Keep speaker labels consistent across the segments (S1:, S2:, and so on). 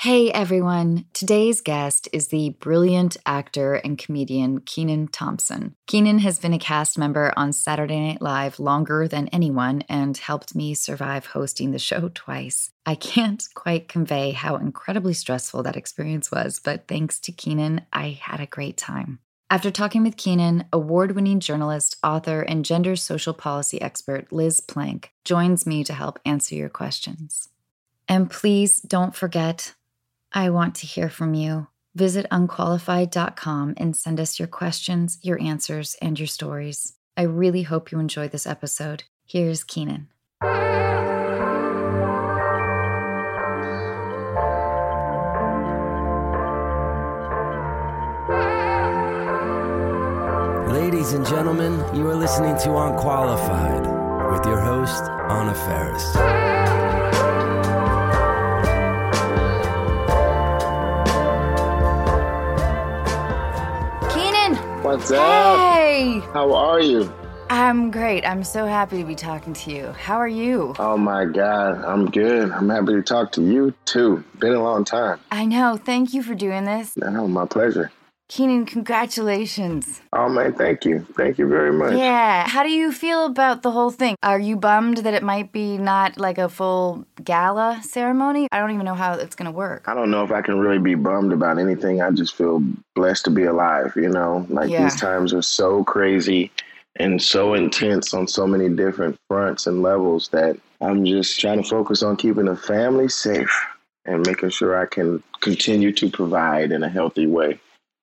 S1: Hey everyone! Today's guest is the brilliant actor and comedian Kenan Thompson. Kenan has been a cast member on Saturday Night Live longer than anyone and helped me survive hosting the show twice. I can't quite convey how incredibly stressful that experience was, but thanks to Kenan, I had a great time. After talking with Kenan, award winning journalist, author, and gender social policy expert Liz Plank joins me to help answer your questions. And please don't forget, I want to hear from you. Visit unqualified.com and send us your questions, your answers, and your stories. I really hope you enjoy this episode. Here's Kenan.
S2: Ladies and gentlemen, you are listening to Unqualified with your host, Anna
S1: Faris.
S3: What's up?
S1: Hey!
S3: How are you?
S1: I'm great. I'm so happy to be talking to you. How are you?
S3: Oh my God, I'm good. I'm happy to talk to you too. Been a long time.
S1: I know. Thank you for doing this.
S3: No, my pleasure.
S1: Kenan, congratulations.
S3: Oh man, thank you. Thank you very much.
S1: Yeah. How do you feel about the whole thing? Are you bummed that it might be not like a full gala ceremony? I don't even know how it's going to work.
S3: I don't know if I can really be bummed about anything. I just feel blessed to be alive, you know? Like
S1: Yeah.
S3: these times are so crazy and so intense on so many different fronts and levels that I'm just trying to focus on keeping the family safe and making sure I can continue to provide in a healthy way.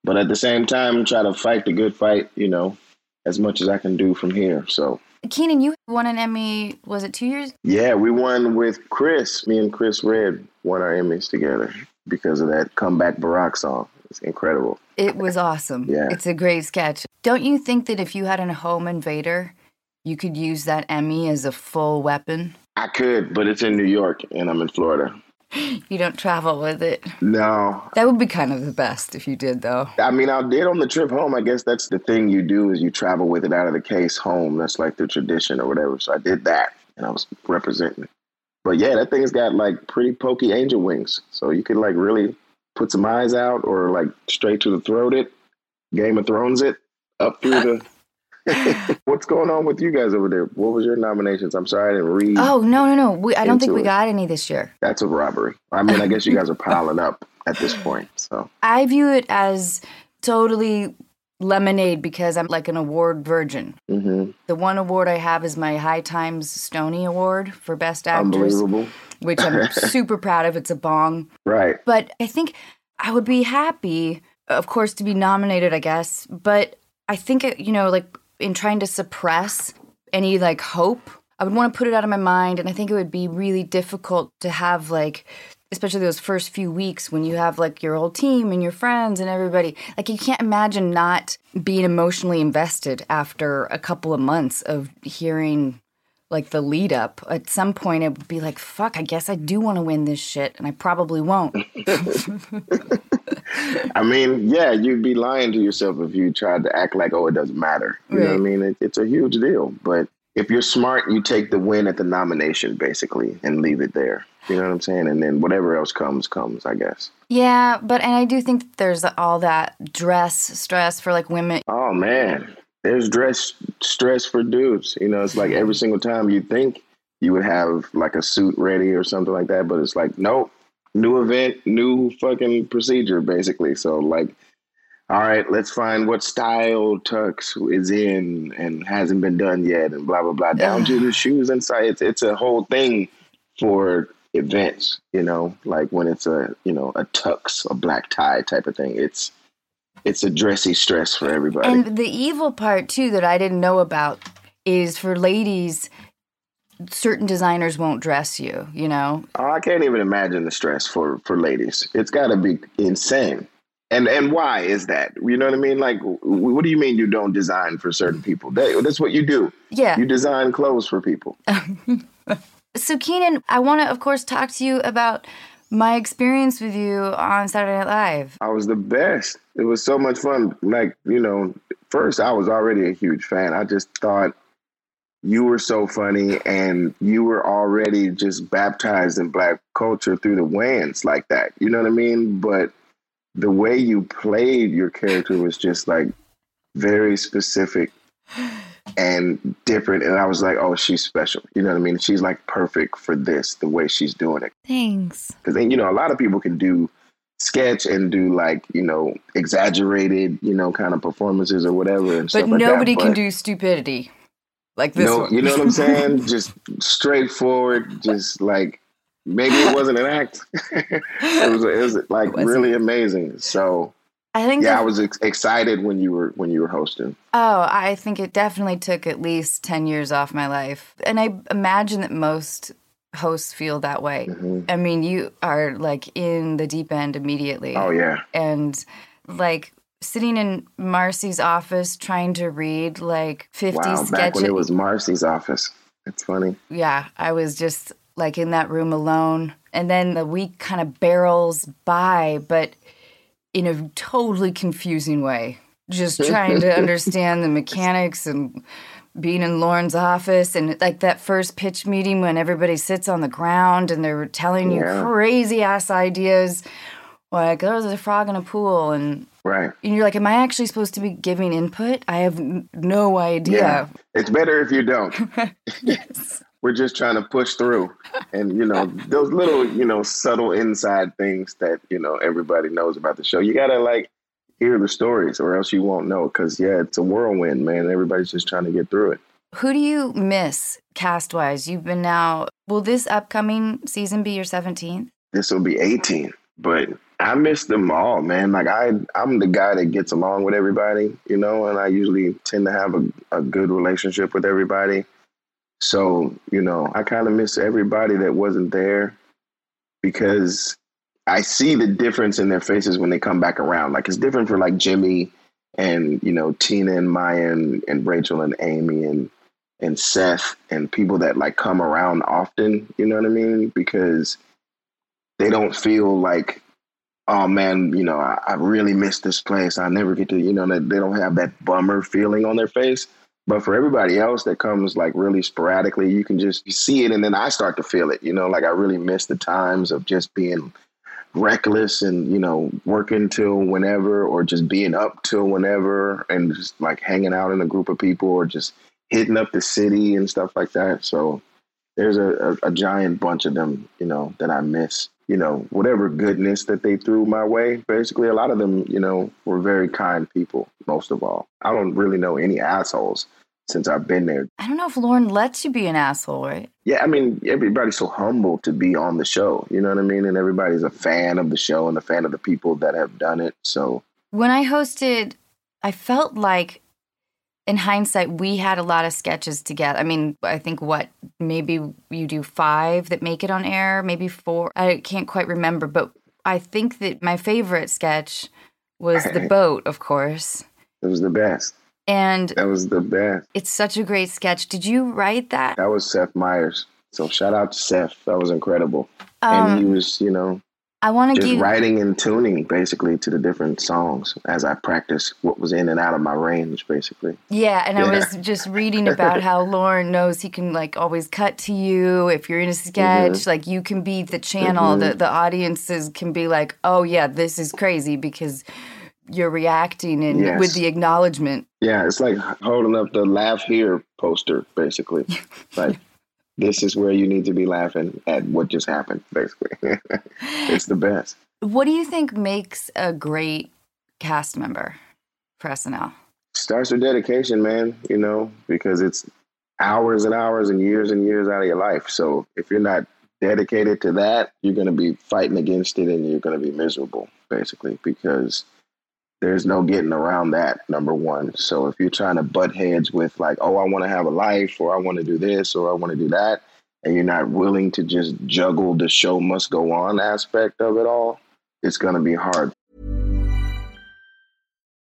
S3: But at the same time, try to fight the good fight, you know, as much as I can do from here. So,
S1: Kenan, you won an Emmy, was it two years?
S3: yeah, we won with Chris. Me and Chris Redd won our Emmys together because of that comeback Barack song. It's incredible.
S1: It was awesome.
S3: Yeah.
S1: It's a great sketch. Don't you think that if you had a home invader, you could use that Emmy as a full weapon?
S3: I could, but it's in New York and I'm in Florida.
S1: You don't travel with it.
S3: No,
S1: That would be kind of the best if you did, though.
S3: I mean, I did on the trip home. I guess that's the thing you do is you travel with it out of the case home. That's like the tradition or whatever. So I did that and I was representing. But yeah, that thing's got like pretty pokey angel wings. So you could like really put some eyes out or like straight to the throat it, Game of Thrones it, up through the. What's going on with you guys over there? What was your nominations? I'm sorry I didn't read.
S1: Oh, no, no, no. We, I don't think we
S3: it.
S1: got any this year.
S3: That's a robbery. I mean, I guess you guys are piling up at this point. So
S1: I view it as totally lemonade because I'm like an award virgin.
S3: hmm
S1: The one award I have is my High Times Stony Award for Best Actress,
S3: unbelievable.
S1: which I'm super proud of. It's a bong.
S3: Right.
S1: But I think I would be happy, of course, to be nominated, I guess. But I think, you know, like in trying to suppress any like hope, I would want to put it out of my mind. And I think it would be really difficult to have like, especially those first few weeks when you have like your whole team and your friends and everybody. Like, you can't imagine not being emotionally invested after a couple of months of hearing like the lead up. At some point, it would be like, fuck, I guess I do want to win this shit, and I probably won't.
S3: I mean, yeah, you'd be lying to yourself if you tried to act like, oh, it doesn't matter. You know what I mean? It, it's a huge deal. But if you're smart, you take the win at the nomination, basically, and leave it there. You know what I'm saying? And then whatever else comes, comes, I guess.
S1: Yeah, but and I do think there's all that dress stress for like women.
S3: Oh, man. There's dress stress for dudes. You know, it's like every mm-hmm. single time you think you would have like a suit ready or something like that, but it's like, nope, new event, new fucking procedure, basically. So, like, all right, let's find what style tux is in and hasn't been done yet, and blah blah blah. Down to the shoes inside. It's it's a whole thing for events. You know, like when it's a you know a tux, a black tie type of thing. It's it's a dressy stress for everybody.
S1: And the evil part too that I didn't know about is for ladies, certain designers won't dress you. You know,
S3: Oh, I can't even imagine the stress for for ladies. It's got to be insane. And and why is that? You know what I mean? Like, what do you mean you don't design for certain people? That, that's what you do.
S1: yeah.
S3: You design clothes for people.
S1: So Kenan, I want to of course talk to you about my experience with you on Saturday Night Live.
S3: I was the best. It was so much fun. Like, you know, first I was already a huge fan. I just thought you were so funny and you were already just baptized in black culture through the Wayans like that. You know what I mean? But the way you played your character was just like very specific and different. And I was like, oh, she's special. You know what I mean? She's like perfect for this, the way she's doing it.
S1: Thanks.
S3: Because then, you know, a lot of people can do sketch and do like, you know, exaggerated, you know, kind of performances or whatever. And
S1: but nobody like can do stupidity like this no.
S3: You know what I'm saying? just straightforward, just like maybe it wasn't an act. it, was, it was like it really amazing. So
S1: I think
S3: yeah, I was ex- excited when you were when you were hosting.
S1: Oh, I think it definitely took at least ten years off my life, and I imagine that most hosts feel that way. Mm-hmm. I mean, you are like in the deep end immediately.
S3: Oh yeah,
S1: and like sitting in Marci's office trying to read like 50 wow, sketches.
S3: Back when it was Marci's office. It's funny.
S1: Yeah, I was just like in that room alone. And then the week kind of barrels by, but in a totally confusing way. Just trying to understand the mechanics and being in Lorne's office and like that first pitch meeting when everybody sits on the ground and they're telling you crazy ass ideas like oh, there's a frog in a pool and
S3: right.
S1: and you're like am i actually supposed to be giving input? I have no idea. Yeah.
S3: it's better if you don't. Yes. We're just trying to push through. And you know those little you know subtle inside things that you know everybody knows about the show. You gotta like hear the stories or else you won't know because yeah it's a whirlwind man everybody's just trying to get through it
S1: who do you miss cast wise you've been now will this upcoming season be your 17th
S3: this will be 18 but I miss them all, man. Like I, I'm the guy that gets along with everybody, you know, and I usually tend to have a, a good relationship with everybody. So, you know, I kind of miss everybody that wasn't there because I see the difference in their faces when they come back around. Like it's different for like Jimmy and, you know, Tina and Maya and, and Rachel and Amy and and Seth and people that like come around often, you know what I mean? Because they don't feel like oh man, you know, I, I really miss this place. I never get to, you know, they don't have that bummer feeling on their face. But for everybody else that comes like really sporadically, you can just see it. And then I start to feel it, you know, like I really miss the times of just being reckless and, you know, working till whenever or just being up till whenever and just like hanging out in a group of people or just hitting up the city and stuff like that. So there's a, a, a giant bunch of them, you know, that I miss you know, whatever goodness that they threw my way. Basically, a lot of them, you know, were very kind people, most of all. I don't really know any assholes since I've been there.
S1: I don't know if Lorne lets you be an asshole, right?
S3: Yeah, I mean, everybody's so humble to be on the show, you know what I mean? And everybody's a fan of the show and a fan of the people that have done it. So
S1: when I hosted, I felt like in hindsight, we had a lot of sketches together. I mean, I think what maybe you do five that make it on air, maybe four. I can't quite remember, but I think that my favorite sketch was the boat, of course.
S3: It was the best.
S1: And
S3: that was the best.
S1: It's such a great sketch. Did you write that?
S3: That was Seth Meyers. So shout out to Seth. That was incredible. Um, and he was, you know,
S1: I want
S3: to
S1: just give
S3: writing and tuning basically to the different songs as I practice what was in and out of my range, basically.
S1: Yeah, and yeah. I was just reading about how Lorne knows he can like always cut to you if you're in a sketch. Mm-hmm. Like you can be the channel. Mm-hmm. The the audiences can be like, oh yeah, this is crazy because you're reacting and yes. with the acknowledgement.
S3: Yeah, it's like holding up the laugh here poster, basically. like this is where you need to be laughing at what just happened, basically. it's the best.
S1: What do you think makes a great cast member for SNL?
S3: Starts with dedication, man, you know, because it's hours and hours and years and years out of your life. So if you're not dedicated to that, you're going to be fighting against it and you're going to be miserable, basically, because – there's no getting around that number one. So if you're trying to butt heads with like oh i want to have a life or i want to do this or i want to do that and you're not willing to just juggle the show must go on aspect of it all it's going to be hard.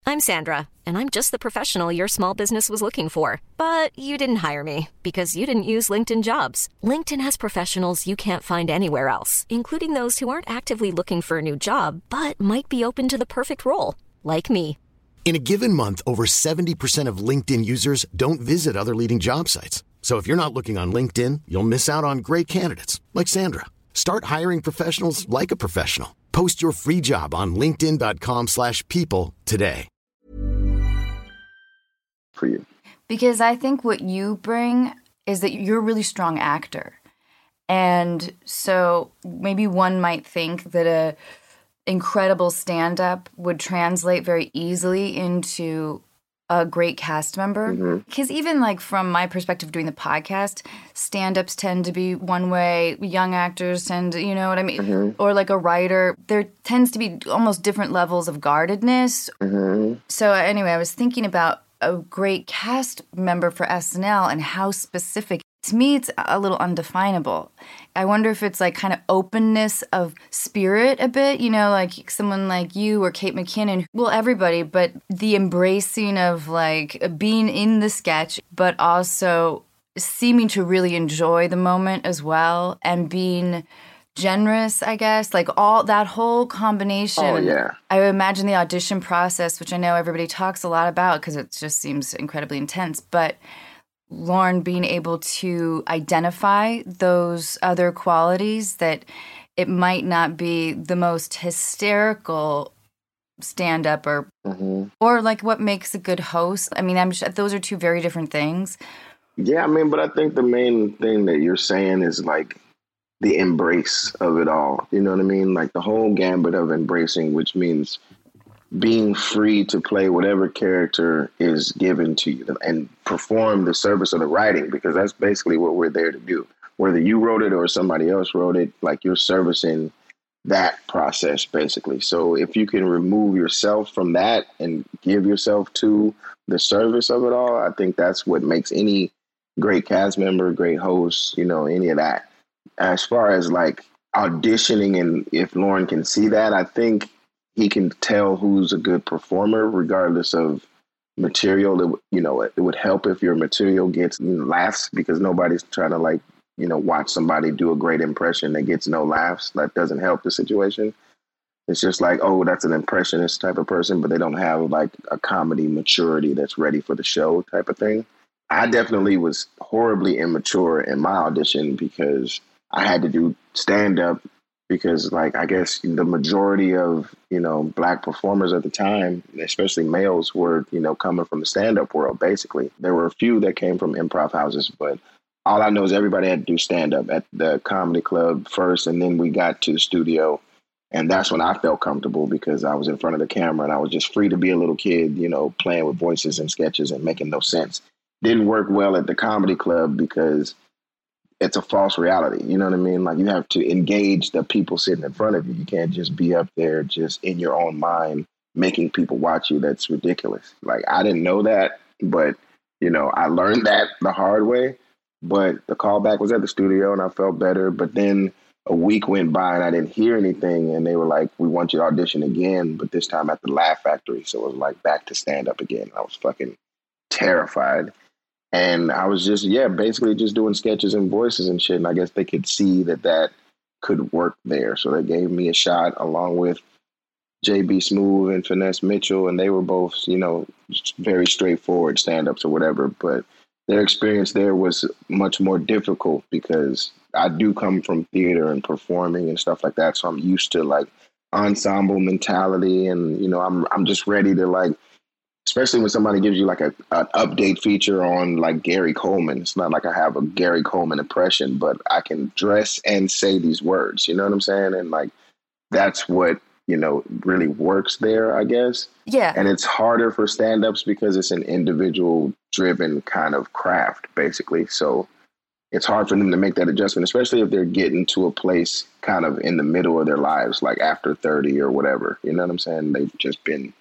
S4: I'm sandra and i'm just the professional your small business was looking for. But you didn't hire me because you didn't use linkedin jobs. Linkedin has professionals you can't find anywhere else including those who aren't actively looking for a new job but might be open to the perfect role like me.
S5: In a given month, over 70% of LinkedIn users don't visit other leading job sites. So if you're not looking on LinkedIn, you'll miss out on great candidates like Sandra. Start hiring professionals like a professional. Post your free job on linkedin.com/people slash people today.
S3: for you.
S1: Because I think what you bring is that you're a really strong actor. And so maybe one might think that a incredible stand-up would translate very easily into a great cast member. Mm-hmm. Because even like from my perspective doing the podcast stand-ups tend to be one way young actors tend to you know what i mean? Mm-hmm. Or like a writer. There tends to be almost different levels of guardedness. Mm-hmm. So anyway, I was thinking about a great cast member for SNL and how specific. To me, it's a little undefinable. I wonder if it's like kind of openness of spirit a bit, you know, like someone like you or Kate McKinnon, well, everybody, but the embracing of like being in the sketch, but also seeming to really enjoy the moment as well and being generous, I guess. Like all that whole combination.
S3: Oh, yeah.
S1: I imagine the audition process, which I know everybody talks a lot about because it just seems incredibly intense, but Lorne being able to identify those other qualities that it might not be the most hysterical stand up or
S3: hmm
S1: or like what makes a good host. I mean, I'm sure those are two very different things.
S3: Yeah, I mean, but I think the main thing that you're saying is like the embrace of it all. You know what I mean? Like the whole gambit of embracing, which means being free to play whatever character is given to you and perform the service of the writing because that's basically what we're there to do. Whether you wrote it or somebody else wrote it, like you're servicing that process basically. So if you can remove yourself from that and give yourself to the service of it all, I think that's what makes any great cast member, great host, you know, any of that. As far as like auditioning and if Lorne can see that, I think he can tell who's a good performer regardless of material. It, you know, it, would help if your material gets laughs because nobody's trying to like, you know, watch somebody do a great impression that gets no laughs. That doesn't help the situation. It's just like, oh, that's an impressionist type of person, but they don't have like a comedy maturity that's ready for the show type of thing. I definitely was horribly immature in my audition because I had to do stand up because like I guess the majority of, you know, black performers at the time, especially males were, you know, coming from the stand up world basically. There were a few that came from improv houses, but all I know is everybody had to do stand up at the comedy club first and then we got to the studio and that's when I felt comfortable because I was in front of the camera and I was just free to be a little kid, you know, playing with voices and sketches and making no sense. Didn't work well at the comedy club because it's a false reality. You know what I mean? Like you have to engage the people sitting in front of you. You can't just be up there just in your own mind making people watch you. That's ridiculous. Like I didn't know that, but you know, I learned that the hard way. But the callback was at the studio and I felt better. But then a week went by and I didn't hear anything. And they were like, we want you to audition again, but this time at the Laugh Factory. So it was like back to stand up again. I was fucking terrified. And I was just, yeah, basically just doing sketches and voices and shit. And I guess they could see that that could work there. So they gave me a shot along with JB Smoove and Finesse Mitchell. And they were both, you know, very straightforward stand ups or whatever. But their experience there was much more difficult because I do come from theater and performing and stuff like that. So I'm used to like ensemble mentality and, you know, I'm, I'm just ready to like, especially when somebody gives you like a an update feature on like Gary Coleman. It's not like I have a Gary Coleman impression, but I can dress and say these words. You know what I'm saying? And like that's what you know really works there, I guess.
S1: Yeah.
S3: And it's harder for stand-ups because it's an individual driven kind of craft, basically. So it's hard for them to make that adjustment, especially if they're getting to a place kind of in the middle of their lives, like after 30 or whatever. You know what I'm saying? They've just been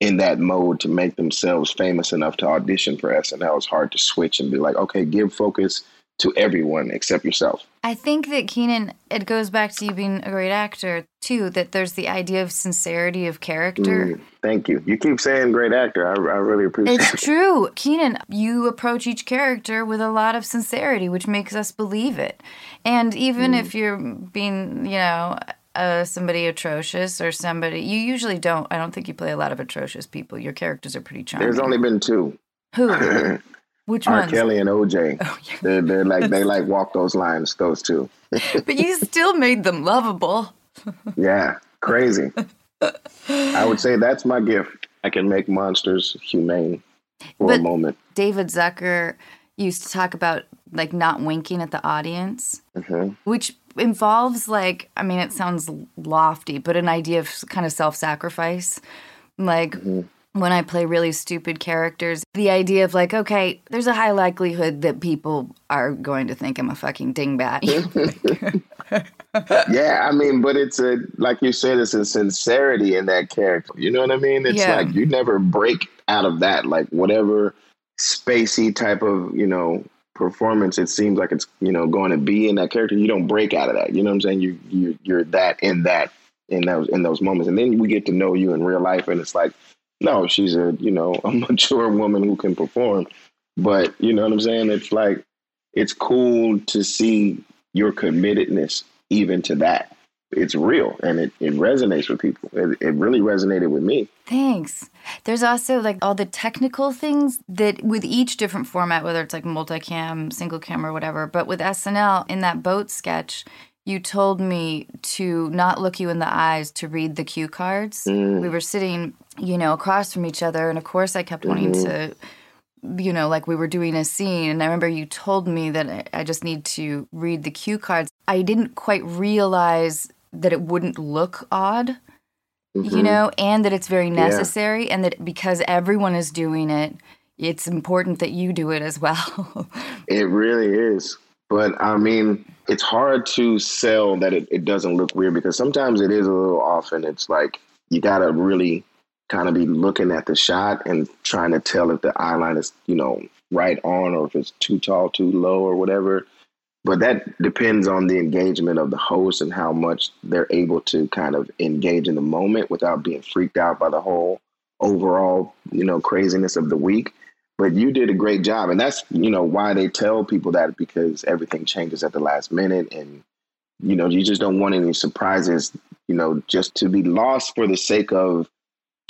S3: in that mode to make themselves famous enough to audition for SNL. It's hard to switch and be like, okay, give focus to everyone except yourself.
S1: I think that Kenan, it goes back to you being a great actor too, that there's the idea of sincerity of character.
S3: Mm, thank you. You keep saying great actor. I, I really appreciate
S1: It's
S3: it.
S1: It's true. Kenan, you approach each character with a lot of sincerity, which makes us believe it. And even
S3: Mm.
S1: if you're being, you know, uh, somebody atrocious or somebody, you usually don't. I don't think you play a lot of atrocious people. Your characters are pretty charming.
S3: There's only been two.
S1: Who? Which
S3: R.
S1: ones?
S3: Kelly and OJ.
S1: Oh, yeah.
S3: They're, they're like they like walk those lines. Those two.
S1: But you still made them lovable.
S3: Yeah, crazy. I would say that's my gift. I can make monsters humane for
S1: But-
S3: a moment.
S1: David Zucker used to talk about like not winking at the audience,
S3: hmm
S1: which involves like I mean it sounds lofty, but an idea of kind of self-sacrifice. Like mm-hmm. when I play really stupid characters, the idea of like okay, there's a high likelihood that people are going to think I'm a fucking dingbat.
S3: Yeah, I mean, but it's a like you said, it's a sincerity in that character. You know what I mean? It's
S1: Yeah.
S3: like you never break out of that. Like whatever spacey type of you know performance it seems like it's you know going to be in that character. You don't break out of that. You know what I'm saying? You you you're that in that in those in those moments, and then we get to know you in real life, and it's like, no, she's a you know a mature woman who can perform. But you know what I'm saying? It's like it's cool to see your committedness even to that. It's real and it, it resonates with people. It, it really resonated with me.
S1: Thanks. There's also like all the technical things that with each different format, whether it's like multicam, single camera, whatever. But with SNL, in that boat sketch, you told me to not look you in the eyes to read the cue cards. Mm. We were sitting, you know, across from each other. And of course, I kept wanting mm-hmm. to, you know, like we were doing a scene. And I remember you told me that I just need to read the cue cards. I didn't quite realize that it wouldn't look odd you mm-hmm. know, and that it's very necessary, and that because everyone is doing it, it's important that you do it as well.
S3: It really is. But I mean, it's hard to sell that it, it doesn't look weird because sometimes it is a little off and it's like you got to really kind of be looking at the shot and trying to tell if the eye line is, you know, right on or if it's too tall, too low or whatever. But that depends on the engagement of the host and how much they're able to kind of engage in the moment without being freaked out by the whole overall, you know, craziness of the week. But you did a great job. And that's you know why they tell people that because everything changes at the last minute. And you know you just don't want any surprises you know just to be lost for the sake of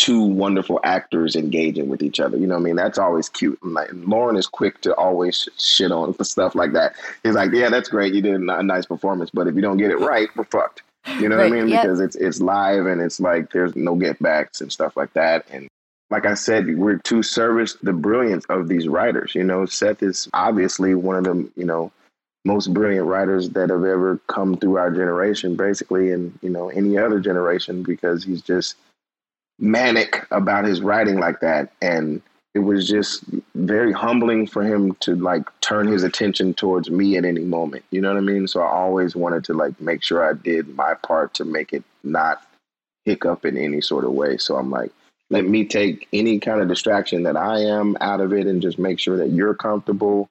S3: two wonderful actors engaging with each other. You know what i mean? That's always cute. And like Lorne is quick to always shit on for stuff like that. He's like yeah that's great. You did a nice performance but if you don't get it right we're fucked. You know
S1: Right,
S3: what i mean?
S1: yep.
S3: because it's it's live and it's like there's no get backs and stuff like that. And like I said, we're to service the brilliance of these writers. You know, Seth is obviously one of the, you know, most brilliant writers that have ever come through our generation, basically, and, you know, any other generation, because he's just manic about his writing like that. And it was just very humbling for him to like turn his attention towards me at any moment. You know what I mean? So I always wanted to like make sure I did my part to make it not hiccup in any sort of way. So I'm like, let me take any kind of distraction that I am out of it and just make sure that you're comfortable.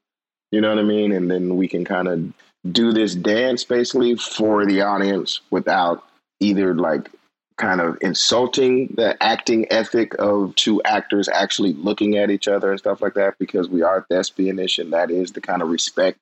S3: You know what I mean? And then we can kind of do this dance basically for the audience without either like kind of insulting the acting ethic of two actors actually looking at each other and stuff like that because we are thespianish and that is the kind of respect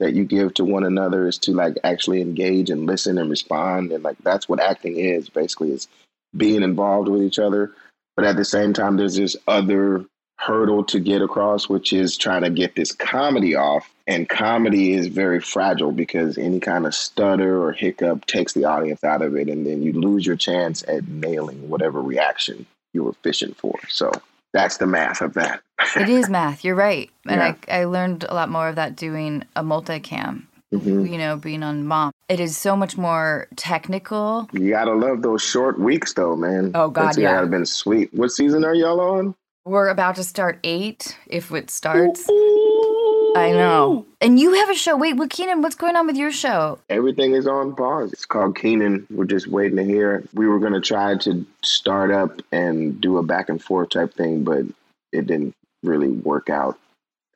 S3: that you give to one another is to like actually engage and listen and respond and like that's what acting is basically is being involved with each other. But at the same time there's this other hurdle to get across which is trying to get this comedy off and comedy is very fragile because any kind of stutter or hiccup takes the audience out of it and then you lose your chance at nailing whatever reaction you were fishing for so that's the math of that
S1: it is math. You're right, and
S3: Yeah.
S1: I I learned a lot more of that doing a multicam.
S3: Mhm.
S1: You know, being on mom, it is so much more technical.
S3: you gotta love those short weeks though man
S1: Oh, God,
S3: That's
S1: yeah.
S3: gotta been sweet what season are y'all on
S1: We're about to start eight if it starts. I know. And you have a show. Wait, what Kenan, what's going on with your show?
S3: Everything is on pause. It's called Kenan. We're just waiting to hear. We were going to try to start up and do a back and forth type thing, but it didn't really work out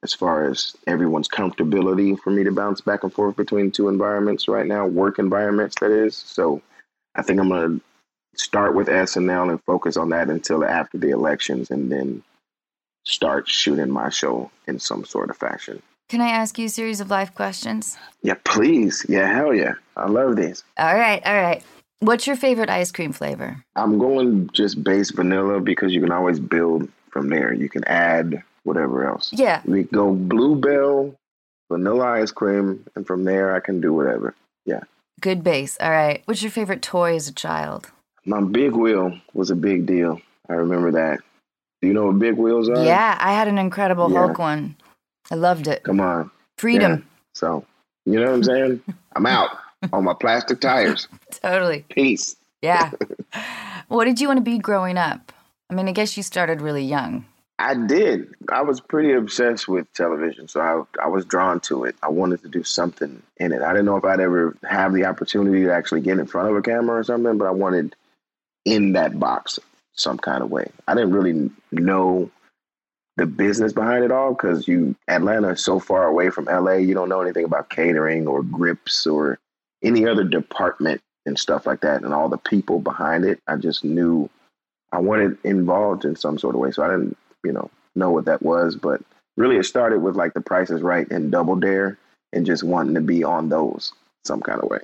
S3: as far as everyone's comfortability for me to bounce back and forth between two environments right now, work environments, that is. So I think I'm going to start with SNL and focus on that until after the elections and then start shooting my show in some sort of fashion.
S1: Can I ask you a series of life questions?
S3: Yeah, please. Yeah, hell yeah. I love these.
S1: All right, all right. What's your favorite ice cream flavor?
S3: I'm going just base vanilla because you can always build from there. You can add whatever else.
S1: Yeah.
S3: We go Blue Bell, vanilla ice cream, and from there I can do whatever. Yeah.
S1: Good base. All right. What's your favorite toy as a child?
S3: My big wheel was a big deal. I remember that. Do you know what big wheels are?
S1: Yeah, I had an Incredible
S3: Yeah.
S1: Hulk one. I loved it.
S3: Come on.
S1: Freedom.
S3: So, you know what I'm saying? I'm out on my plastic tires.
S1: Totally.
S3: Peace.
S1: Yeah. what did you want to be growing up? I mean, I guess you started really young.
S3: I did. I was pretty obsessed with television, so I, I was drawn to it. I wanted to do something in it. I didn't know if I'd ever have the opportunity to actually get in front of a camera or something, but I wanted in that box some kind of way. I didn't really know the business behind it all because you Atlanta is so far away from LA. You don't know anything about catering or grips or any other department and stuff like that, and all the people behind it. I just knew I wanted involved in some sort of way, so I didn't, you know, know what that was. But really, it started with like The Price is Right and Double Dare, and just wanting to be on those some kind of way.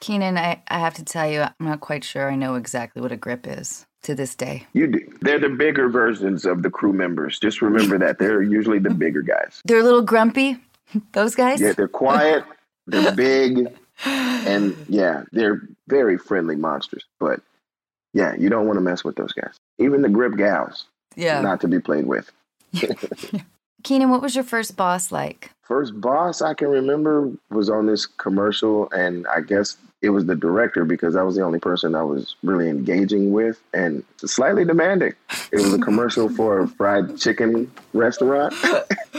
S1: Kenan, I, I have to tell you, I'm not quite sure I know exactly what a grip is to this day.
S3: You do. They're the bigger versions of the crew members. Just remember that they're usually the bigger guys.
S1: They're a little grumpy, those guys?
S3: Yeah, they're quiet, they're big, and yeah, they're very friendly monsters. But yeah, you don't want to mess with those guys. Even the grip gals,
S1: yeah.
S3: not to be played with.
S1: Kenan, what was your first boss like?
S3: First boss I can remember was on this commercial, and I guess it was the director because I was the only person I was really engaging with, and slightly demanding. It was a commercial for a fried chicken restaurant,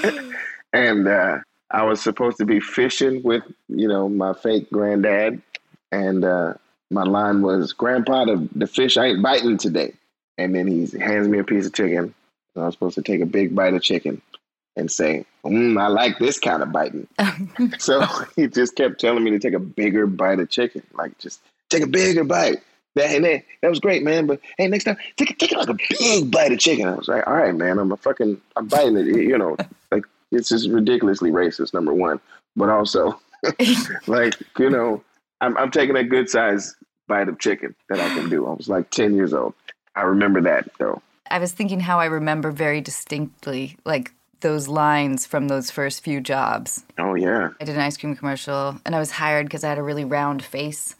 S3: and uh, I was supposed to be fishing with you know my fake granddad, and uh, my line was, "Grandpa, the, the fish ain't biting today," and then he hands me a piece of chicken, and I was supposed to take a big bite of chicken and say, mm, I like this kind of biting. so he just kept telling me to take a bigger bite of chicken, like just take a bigger bite. That, and then, that was great, man. But hey, next time, take, a- take like a big bite of chicken. I was like, all right, man, I'm a fucking, I'm biting it. You know, like it's just ridiculously racist, number one. But also, like, you know, I'm, I'm taking a good size bite of chicken that I can do. I was like 10 years old. I remember that though.
S1: I was thinking how I remember very distinctly, like those lines from those first few jobs.
S3: Oh, yeah.
S1: I did an ice cream commercial and I was hired because I had a really round face.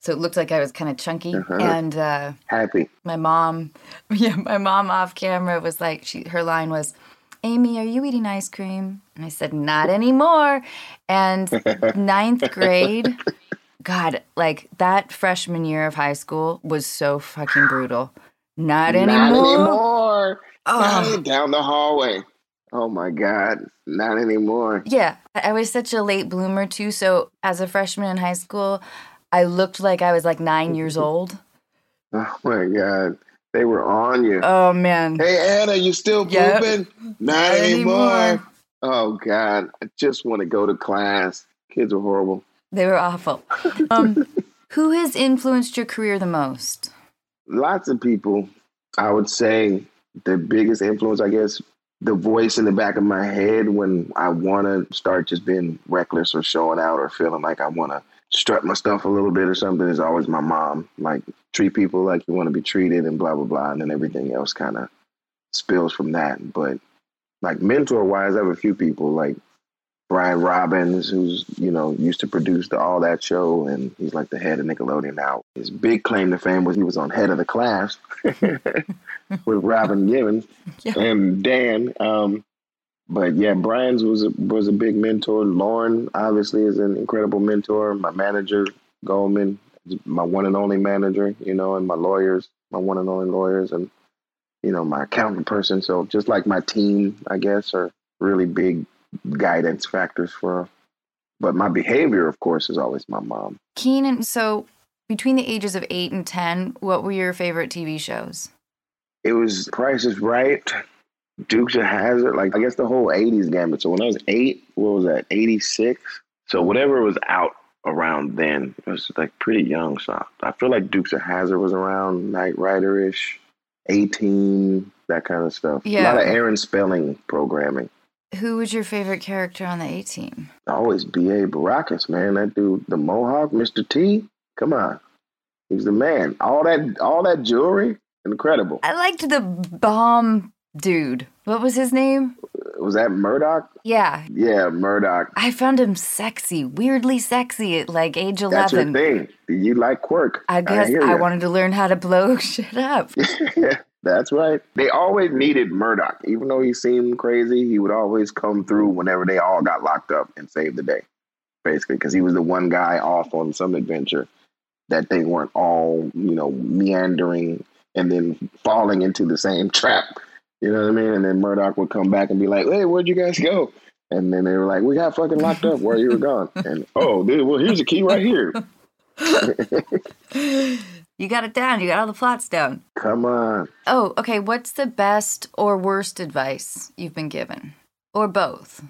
S1: So it looked like I was kind of chunky.
S3: Uh-huh.
S1: And uh,
S3: Happy.
S1: my mom, yeah, my mom off camera was like, she, her line was, Amy, are you eating ice cream? And I said, not anymore. And ninth grade, God, like that freshman year of high school was so fucking brutal. Not anymore.
S3: Not anymore.
S1: Oh.
S3: Down the hallway. Oh my God. Not anymore.
S1: Yeah, I I was such a late bloomer too. So as a freshman in high school, I looked like I was like nine years old.
S3: Oh my God. They were on you.
S1: Oh man.
S3: hey, Anna, you still
S1: Yep.
S3: pooping? Not
S1: Not
S3: anymore.
S1: anymore.
S3: Oh God. I just want to go to class. Kids are horrible.
S1: They were awful. Um, who has influenced your career the most?
S3: Lots of people. I would say the biggest influence, I guess, the voice in the back of my head when I want to start just being reckless or showing out or feeling like I want to strut my stuff a little bit or something is always my mom. Like, treat people like you want to be treated and blah, blah, blah. And then everything else kind of spills from that. But, like, mentor wise, I have a few people like Brian Robbins, who's, you know, used to produce the All That show, and he's like the head of Nickelodeon now. His big claim to fame was he was on Head of the Class with Robin Givens
S1: Yeah.
S3: and Dan. Um, but yeah, Brian's was a, was a big mentor. Lorne obviously is an incredible mentor. My manager Goldman, my one and only manager, you know, and my lawyers, my one and only lawyers, and you know my accountant person. So just like my team, I guess, are really big guidance factors for. But my behavior, of course, is always my mom.
S1: Kenan, so between the ages of eight and 10, what were your favorite TV shows?
S3: it was Price is Right, Dukes of Hazzard, like I guess the whole '80s gambit. So when I was eight, what was that? '86. So whatever was out around then, it was like pretty young. So I feel like Dukes of Hazzard was around Knight Rider ish, 18, that kind of stuff. A lot of Aaron Spelling programming.
S1: Who was your favorite character on the A team?
S3: Always B.A. Baracus, man. That dude, the Mohawk, Mr. T. Come on, he's the man. All that, all that jewelry, incredible.
S1: I liked the bomb dude. What was his name?
S3: Was that Murdock?
S1: Yeah.
S3: Yeah, Murdock.
S1: I found him sexy, weirdly sexy at like age 11.
S3: That's your
S1: 11.
S3: thing. You like quirk.
S1: I guess
S3: hear
S1: I wanted to learn how to blow shit up.
S3: That's right. They always needed Murdock. Even though he seemed crazy, he would always come through whenever they all got locked up and save the day, basically, because he was the one guy off on some adventure that they weren't all, you know, meandering and then falling into the same trap. You know what I mean? And then Murdock would come back and be like, hey, where'd you guys go? And then they were like, we got fucking locked up where you were gone. And, oh, dude, well, here's a key right here.
S1: You got it down. You got all the plots down.
S3: Come on.
S1: Oh, okay. What's the best or worst advice you've been given? Or both?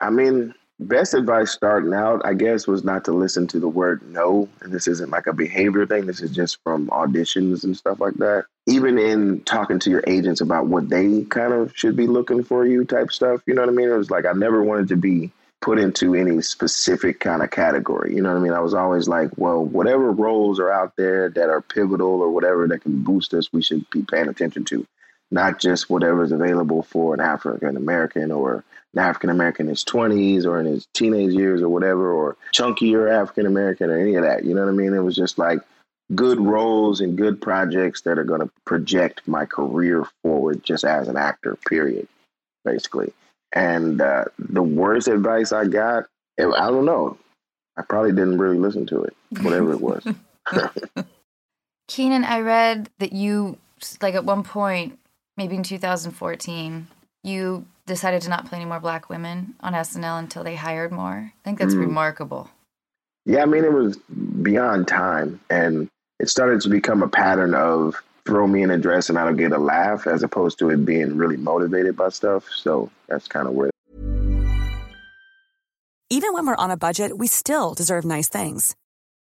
S3: I mean, best advice starting out, I guess, was not to listen to the word no. And this isn't like a behavior thing. This is just from auditions and stuff like that. Even in talking to your agents about what they kind of should be looking for you type stuff. You know what I mean? It was like I never wanted to be put into any specific kind of category. You know what I mean? I was always like, well, whatever roles are out there that are pivotal or whatever that can boost us, we should be paying attention to. Not just whatever is available for an African American or an African American in his 20s or in his teenage years or whatever, or chunkier African American or any of that. You know what I mean? It was just like good roles and good projects that are going to project my career forward just as an actor, period, basically. And uh, the worst advice I got, I don't know. I probably didn't really listen to it, whatever it was.
S1: Kenan, I read that you, like at one point, maybe in 2014, you decided to not play any more black women on SNL until they hired more. I think that's
S3: Mm.
S1: remarkable.
S3: Yeah, I mean, it was beyond time. And it started to become a pattern of throw me in a dress and I'll get a laugh as opposed to it being really motivated by stuff. So that's kind of where
S6: Even when we're on a budget, we still deserve nice things.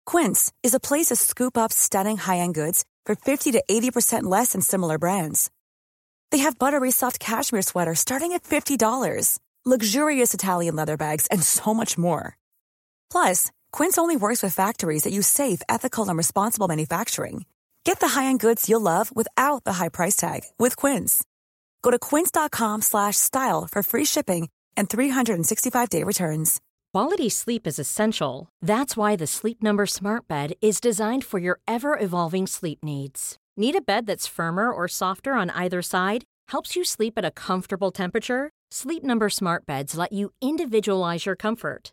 S6: Quince is a place to scoop up stunning high-end goods for 50 to 80% less than similar brands. They have buttery soft cashmere sweaters starting at $50, luxurious Italian leather bags, and so much more. Plus, Quince only works with factories that use safe, ethical, and responsible manufacturing. Get the high-end goods you'll love without the high price tag with Quince. Go to quince.com slash style for free shipping and 365-day returns.
S7: Quality sleep is essential. That's why the Sleep Number Smart Bed is designed for your ever evolving sleep needs. Need a bed that's firmer or softer on either side? Helps you sleep at a comfortable temperature? Sleep Number Smart Beds let you individualize your comfort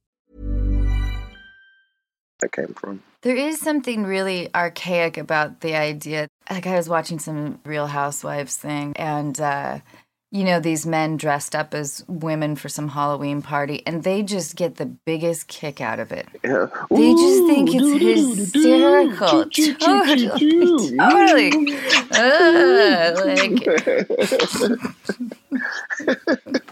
S3: that came from.
S1: There is something really archaic about the idea. Like I was watching some Real Housewives thing, and uh, you know these men dressed up as women for some Halloween party, and they just get the biggest kick out of it.
S3: Yeah.
S1: They just think it's hysterical. Totally, totally. Like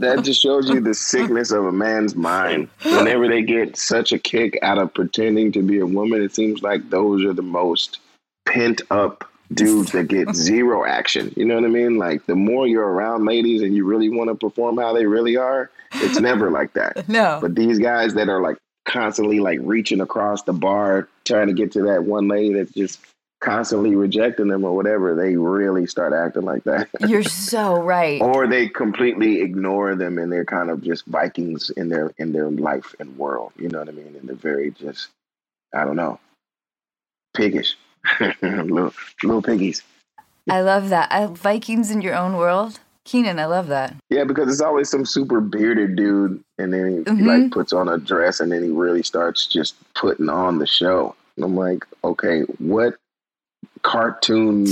S3: that just shows you the sickness of a man's mind. Whenever they get such a kick out of pretending to be a woman, it seems like those are the most pent up dudes that get zero action. You know what I mean? Like the more you're around ladies and you really want to perform how they really are, it's never like that.
S1: no.
S3: But these guys that are like constantly like reaching across the bar trying to get to that one lady that's just constantly rejecting them or whatever, they really start acting like that.
S1: You're so right.
S3: or they completely ignore them and they're kind of just Vikings in their in their life and world. You know what I mean? And they're very just I don't know, piggish, little little piggies.
S1: I love that. I, Vikings in your own world. Kenan, I love that.
S3: Yeah, because it's always some super bearded dude, and then he, he
S1: Mhm.
S3: like puts on a dress, and then he really starts just putting on the show. And I'm like, okay, what cartoon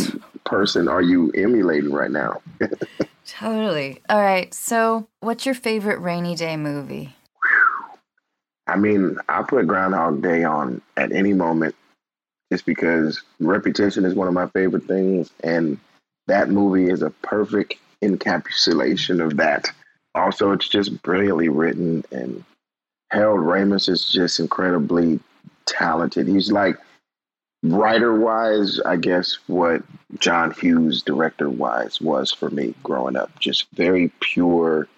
S3: person are you emulating right now?
S1: Totally. All right. So, what's your favorite rainy day movie?
S3: I mean, I put Groundhog Day on at any moment just because Reputation is one of my favorite things, and that movie is a perfect encapsulation of that. Also, it's just brilliantly written, and Harold Ramis is just incredibly talented. He's like writer wise, I guess what John Hughes director wise was for me growing up. Just very pure,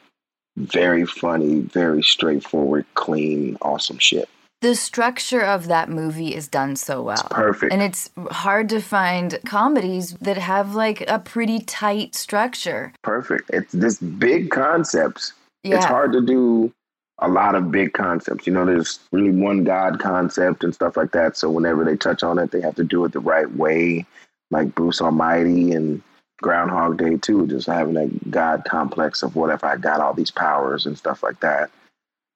S3: very funny, very straightforward, clean, awesome shit.
S1: The structure of that movie is done so well.
S3: perfect.
S1: And it's hard to find comedies that have like a pretty tight structure.
S3: Perfect. It's this big concepts.
S1: Yeah.
S3: It's hard to do a lot of big concepts. You know, there's really one God concept and stuff like that. So whenever they touch on it, they have to do it the right way, like Bruce Almighty and Groundhog Day too, just having that God complex of what if I got all these powers and stuff like that.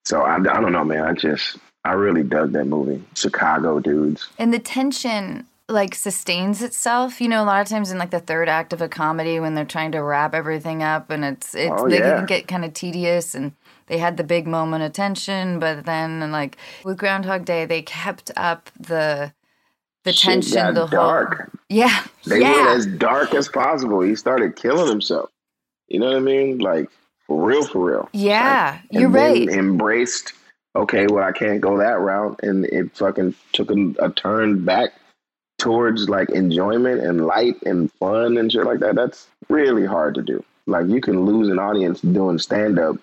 S3: So I, I don't know, man. I just I really dug that movie. Chicago dudes.
S1: And the tension like sustains itself. You know, a lot of times in like the third act of a comedy when they're trying to wrap everything up and it's it's
S3: Oh,
S1: they
S3: yeah.
S1: can get kind of tedious and they had the big moment of tension, but then like with Groundhog Day they kept up the the
S3: Shit
S1: tension the whole. Yeah.
S3: They
S1: yeah.
S3: went as dark as possible. He started killing himself. You know what I mean? Like for real, for real.
S1: Yeah,
S3: Like,
S1: you're
S3: and
S1: right.
S3: Embraced. Okay, well, I can't go that route, and it fucking took a, a turn back towards like enjoyment and light and fun and shit like that. That's really hard to do. Like you can lose an audience doing stand up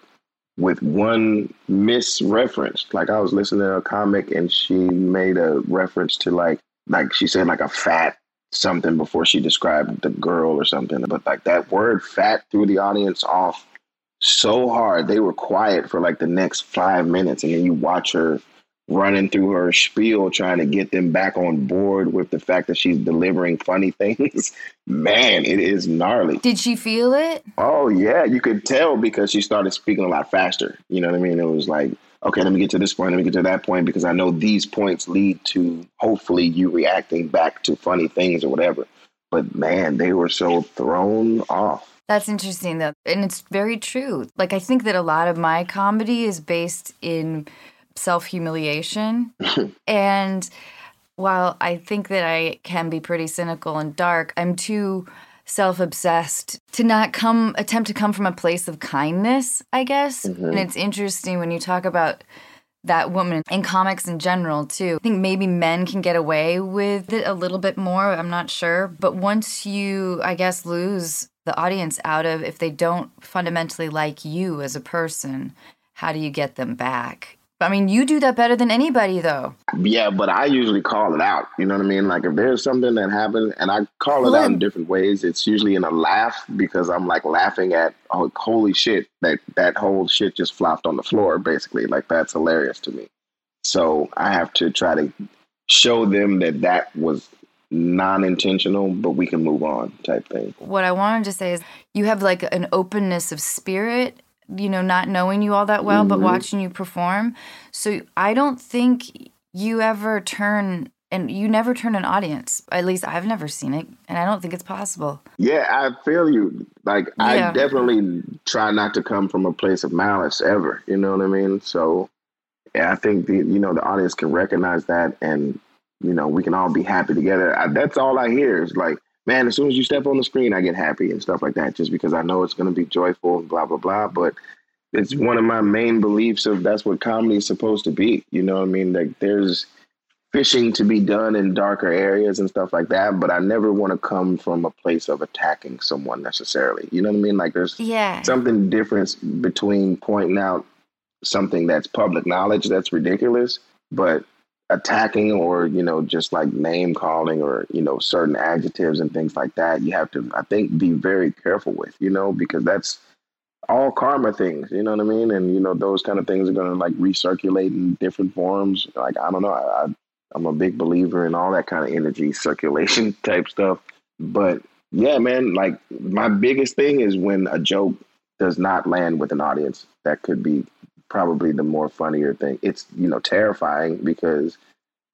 S3: with one misreference. Like I was listening to a comic and she made a reference to like like she said like a fat something before she described the girl or something. But like that word fat threw the audience off so hard. They were quiet for like the next five minutes and then you watch her running through her spiel trying to get them back on board with the fact that she's delivering funny things. Man, it is gnarly.
S1: Did she feel it?
S3: Oh yeah, you could tell because she started speaking a lot faster. You know what I mean? It was like, okay, let me get to this point, let me get to that point because I know these points lead to hopefully you reacting back to funny things or whatever. But man, they were so thrown off.
S1: That's interesting though. And it's very true. Like I think that a lot of my comedy is based in self-humiliation. and while I think that I can be pretty cynical and dark, I'm too self-obsessed to not come attempt to come from a place of kindness, I guess. And mm-hmm. it's interesting when you talk about that woman in comics in general too. I think maybe men can get away with it a little bit more, I'm not sure, but once you I guess lose the audience out of if they don't fundamentally like you as a person, how do you get them back? I mean, you do that better than anybody though.
S3: Yeah, but I usually call it out. You know what I mean? Like if there's something that happened and I call it out in different ways, it's usually in a laugh because I'm like laughing at oh holy shit, that that whole shit just flopped on the floor basically. Like that's hilarious to me. So I have to try to show them that that was non-intentional, but we can move on type thing.
S1: What I wanted to say is you have like an openness of spirit, you know, not knowing you all that well, but mm-hmm. watching you perform. So I don't think you ever turn and you never turn an audience. At least I've never seen it, and I don't think it's possible.
S3: Yeah, I feel you. Like
S1: Yeah.
S3: I definitely try not to come from a place of malice ever. You know what I mean? So yeah, I think the you know the audience can recognize that, and you know we can all be happy together. I, that's all I hear is like, man, as soon as you step on the screen, I get happy and stuff like that, just because I know it's going to be joyful and blah blah blah. But it's mm-hmm. one of my main beliefs of that's what comedy is supposed to be. You know what I mean? Like there's fishing to be done in darker areas and stuff like that, but I never want to come from a place of attacking someone necessarily. You know what I mean? Like there's
S1: Yeah.
S3: something different between pointing out something that's public knowledge that's ridiculous, but attacking or, you know, just like name calling or, you know, certain adjectives and things like that, you have to, I think, be very careful with, you know, because that's all karma things, you know what I mean? And, you know, those kind of things are going to like recirculate in different forms. Like, I don't know. I, I, I'm a big believer in all that kind of energy circulation type stuff. But yeah, man, like my biggest thing is when a joke does not land with an audience. That could be probably the more funnier thing. It's, you know, terrifying because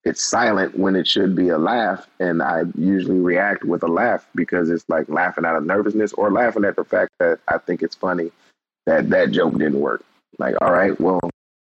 S3: it's silent when it should be a laugh. And I usually react with a laugh because it's like laughing out of nervousness or laughing at the fact that I think it's funny that that joke didn't work. Like, all right, well,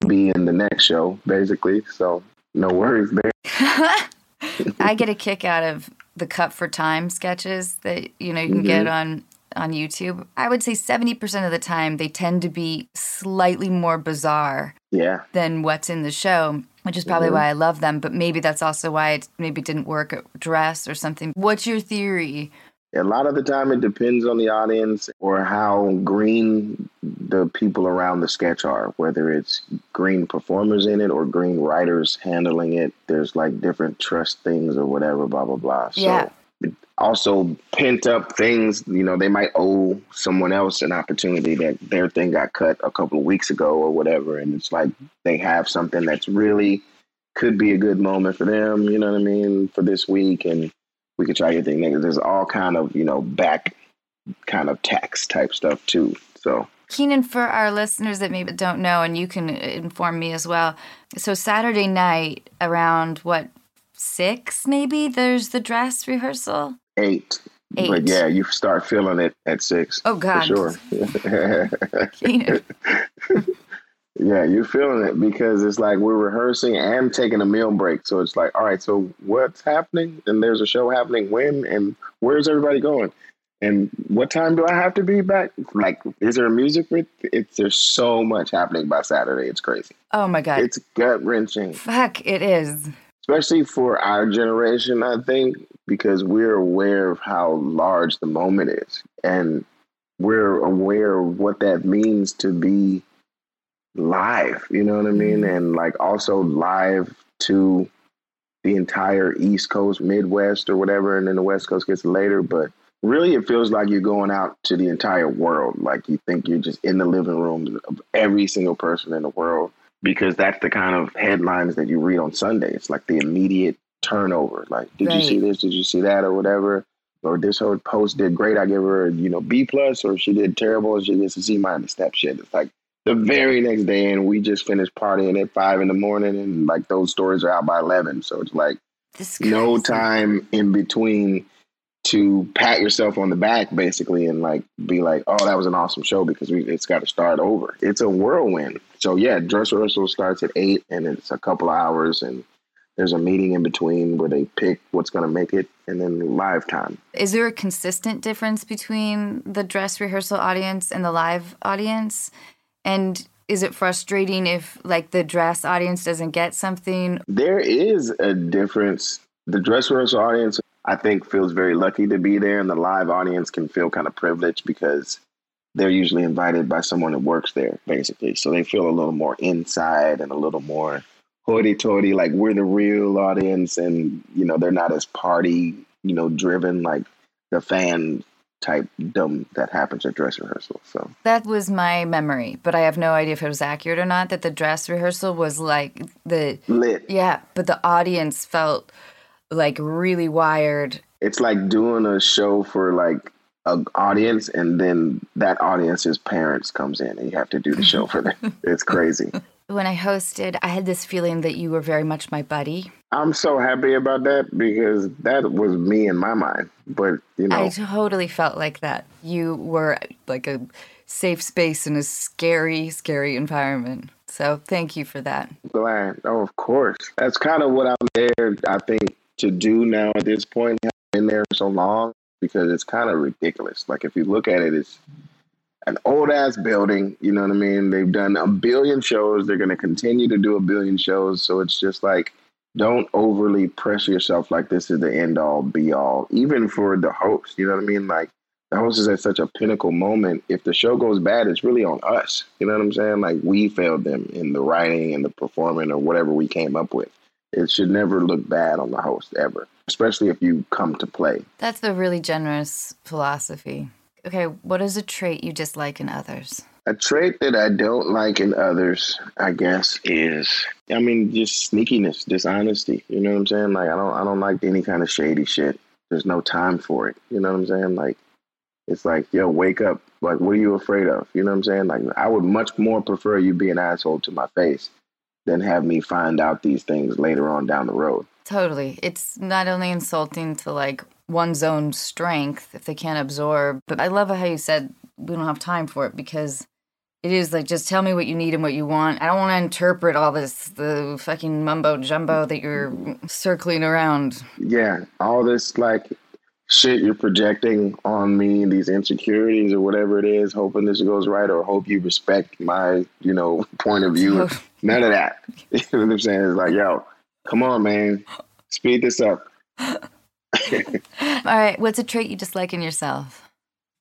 S3: be in the next show, basically. So no worries there.
S1: I get a kick out of the cut for time sketches that you know you can get mm-hmm. on on YouTube. I would say 70% of the time they tend to be slightly more bizarre
S3: Yeah.
S1: than what's in the show. which is probably
S3: Mhm.
S1: why I love them. But maybe that's also why it maybe didn't work at dress or something. What's your theory?
S3: A lot of the time, it depends on the audience or how green the people around the sketch are, whether it's green performers in it or green writers handling it. There's like different trust things or whatever, blah, blah, blah. So
S1: Yeah.
S3: Also pent up things, you know, they might owe someone else an opportunity that their thing got cut a couple of weeks ago or whatever. And it's like they have something that's really could be a good moment for them, you know what I mean, for this week. And we could try your thing. There's all kind of, you know, back kind of tax type stuff too. So
S1: Kenan, for our listeners that maybe don't know, and you can inform me as well. So Saturday night around what six maybe there's the dress rehearsal.
S3: Eight.
S1: Eight.
S3: But yeah, you start feeling it at six.
S1: Oh, God.
S3: For sure. Yeah, you're feeling it because it's like we're rehearsing and taking a meal break. So it's like, all right, so what's happening? And there's a show happening when and where's everybody going? And what time do I have to be back? Like, is there a music? With it's there's so much happening by Saturday. It's crazy.
S1: Oh my God.
S3: It's gut wrenching,
S1: Fuck, it is.
S3: Especially for our generation. I think because we're aware of how large the moment is, and we're aware of what that means to be live, you know what I mean? Mm-hmm. And like also live to the entire East Coast, Midwest, or whatever, and then the West Coast gets later. But really, it feels like you're going out to the entire world. Like you think you're just in the living rooms of every single person in the world because that's the kind of headlines that you read on Sunday. It's like the immediate turnover. Like, did you see this? Did you see that? Or whatever. Or this whole post did great. I give her, you know, B plus, or she did terrible, and she gets a C minus. That shit. It's like the very next day, and we just finished partying at five in the morning, and like those stories are out by eleven. So it's like no time in between to pat yourself on the back, basically, and like be like, "Oh, that was an awesome show," because we, it's got to start over. It's a whirlwind. So yeah, dress rehearsal starts at eight, and it's a couple of hours, and there's a meeting in between where they pick what's going to make it, and then live time.
S1: Is there a consistent difference between the dress rehearsal audience and the live audience? And is it frustrating if like the dress audience doesn't get something?
S3: There is a difference. The dress rehearsal audience, I think, feels very lucky to be there, and the live audience can feel kind of privileged because they're usually invited by someone that works there, basically. So they feel a little more inside and a little more hoity-toity, like we're the real audience, and you know they're not as party, you know, driven like the fan type dumb that happens at dress rehearsal. So
S1: That was my memory, but I have no idea if it was accurate or not. That the dress rehearsal was like the
S3: lit.
S1: yeah, but the audience felt like really wired.
S3: it's like doing a show for like an audience and then that audience's parents comes in and you have to do the show for them it's crazy
S1: When I hosted, I had this feeling that you were very much my buddy.
S3: i'm so happy about that because that was me in my mind but you know
S1: I totally felt like that. You were like a safe space in a scary, scary environment. So thank you for that.
S3: glad oh of course that's kind of what i'm there i think to do now at this point I've been there so long because it's kind of ridiculous. Like if you look at it it's an old ass building you know what i mean? They've done a billion shows. They're going to continue to do a billion shows. So it's just like don't overly pressure yourself like this is the end all be all even for the host you know what i mean? Like the host is at such a pinnacle moment. If the show goes bad it's really on us. You know what i'm saying? Like we failed them in the writing and the performing or whatever we came up with it should never look bad on the host ever especially if you come to play
S1: That's a really generous philosophy. Okay, what is a trait you dislike in others?
S3: A trait that I don't like in others, I guess, is I mean just sneakiness, dishonesty. You know what I'm saying? Like I don't I don't like any kind of shady shit. There's no time for it. You know what I'm saying? Like it's like, yo, wake up. Like, what are you afraid of? You know what I'm saying? Like I would much more prefer you be an asshole to my face than have me find out these things later on down the road.
S1: Totally. It's not only insulting to like one's own strength if they can't absorb, but I love how you said we don't have time for it because it is like just tell me what you need and what you want. I don't want to interpret all this the fucking mumbo jumbo that you're circling around.
S3: yeah, all this like shit you're projecting on me, these insecurities or whatever it is, hoping this goes right or hope you respect my, you know, point of view. None of that. You know what I'm saying? It's like, yo, come on, man. Speed this up.
S1: All right. What's a trait you dislike in yourself?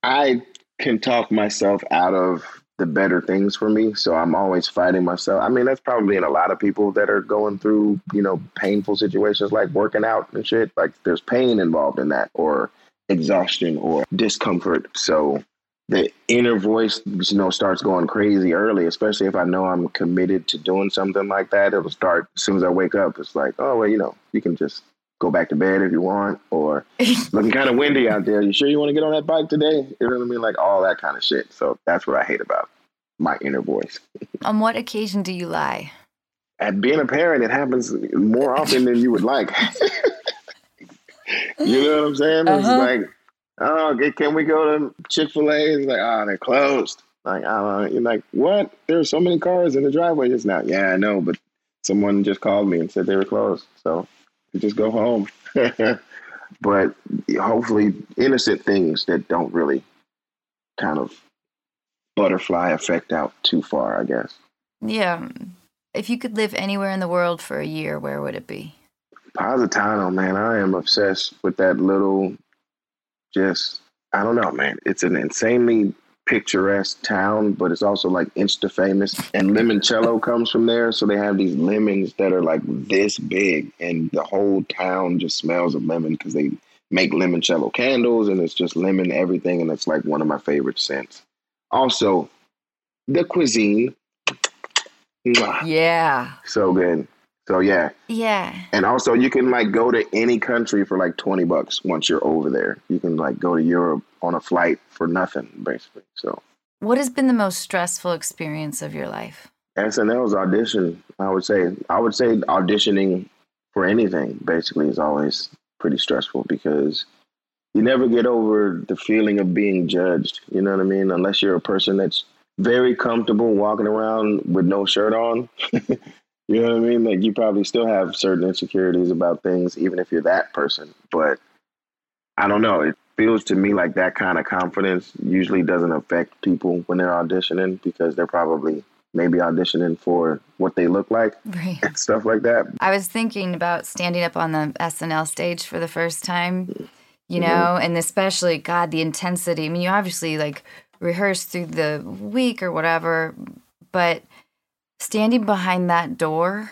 S3: I can talk myself out of the better things for me. So I'm always fighting myself. I mean, that's probably in a lot of people that are going through, you know, painful situations like working out and shit. Like there's pain involved in that or exhaustion or discomfort. So the inner voice, you know, starts going crazy early, especially if I know I'm committed to doing something like that. It'll start as soon as I wake up. It's like, oh, well, you know, you can just go back to bed if you want, or looking kind of windy out there. You sure you want to get on that bike today? You know what I mean? Like all that kind of shit. So that's what I hate about my inner voice.
S1: On what occasion do you lie?
S3: At being a parent, it happens more often than you would like. you know what I'm saying? Uh-huh. It's like, oh, can we go to Chick Fil A? It's like, oh, they're closed. Like, I don't know. You're like, what? There are so many cars in the driveway just now. Yeah, I know, but someone just called me and said they were closed. So just go home. but hopefully, innocent things that don't really kind of butterfly effect out too far, I guess.
S1: Yeah. If you could live anywhere in the world for a year, where would it be?
S3: Positano, man. I am obsessed with that little, just, I don't know, man. It's an insanely picturesque town, but it's also like insta famous. And limoncello comes from there, so they have these lemons that are like this big, and the whole town just smells of lemon because they make limoncello candles, and it's just lemon everything, and it's like one of my favorite scents. Also, the cuisine.
S1: Yeah.
S3: So good. So yeah.
S1: Yeah.
S3: And also you can like go to any country for like 20 bucks once you're over there. You can like go to Europe on a flight for nothing basically. So
S1: What has been the most stressful experience of your life?
S3: SNL's audition, I would say. I would say auditioning for anything basically is always pretty stressful because you never get over the feeling of being judged, you know what I mean? Unless you're a person that's very comfortable walking around with no shirt on. You know what I mean? Like you probably still have certain insecurities about things, even if you're that person. But I don't know. It feels to me like that kind of confidence usually doesn't affect people when they're auditioning because they're probably maybe auditioning for what they look like right. and stuff like that.
S1: I was thinking about standing up on the SNL stage for the first time, you know, mm-hmm. and especially God, the intensity. I mean, you obviously like rehearse through the week or whatever, but standing behind that door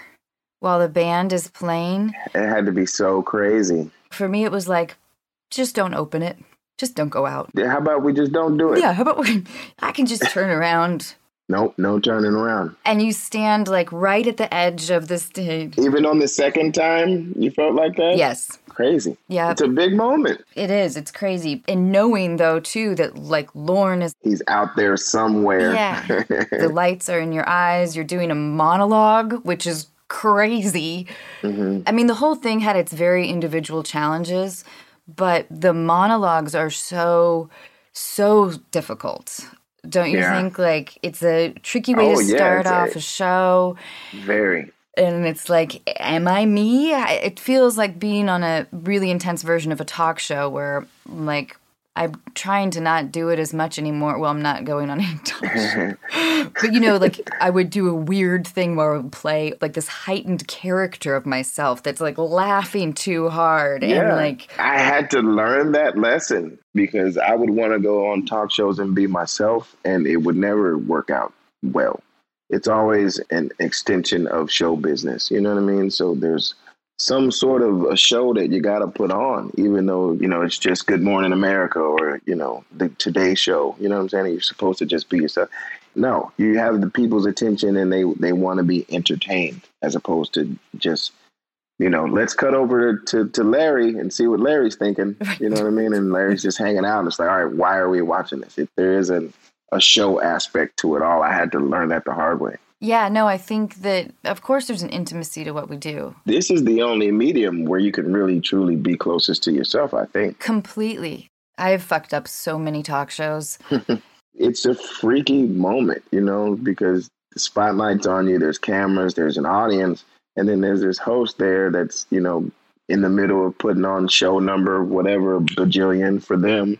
S1: while the band is playing.
S3: It had to be so crazy.
S1: For me, it was like, just don't open it. Just don't go out.
S3: Yeah, how about we just don't do it?
S1: Yeah, how about we, I can just turn around.
S3: Nope, no turning around.
S1: And you stand like right at the edge of the stage.
S3: Even on the second time, you felt like that?
S1: Yes.
S3: Crazy.
S1: Yeah.
S3: It's a big moment.
S1: It is. It's crazy. And knowing though too that like Lorne is
S3: He's out there somewhere.
S1: Yeah. the lights are in your eyes. You're doing a monologue, which is crazy. Mm-hmm. I mean, the whole thing had its very individual challenges, but the monologues are so so difficult don't you yeah. think? Like it's a tricky way oh, to start off a, a show.
S3: Very.
S1: And it's like, am I me? It feels like being on a really intense version of a talk show where, like, I'm trying to not do it as much anymore. Well, I'm not going on any talk shows. but you know, like I would do a weird thing where I would play like this heightened character of myself that's like laughing too hard. Yeah. And like
S3: I had to learn that lesson because I would want to go on talk shows and be myself and it would never work out well. It's always an extension of show business. You know what I mean? So there's some sort of a show that you got to put on, even though, you know, it's just Good Morning America or, you know, the Today Show. You know what I'm saying? You're supposed to just be yourself. No, you have the people's attention and they, they want to be entertained as opposed to just, you know, let's cut over to, to Larry and see what Larry's thinking. You know what I mean? And Larry's just hanging out. And it's like, all right, why are we watching this? If there isn't a show aspect to it all, I had to learn that the hard way.
S1: Yeah, no, I think that of course there's an intimacy to what we do.
S3: This is the only medium where you can really truly be closest to yourself, I think.
S1: Completely. I've fucked up so many talk shows.
S3: it's a freaky moment, you know, because the spotlight's on you, there's cameras, there's an audience, and then there's this host there that's, you know, in the middle of putting on show number whatever bajillion for them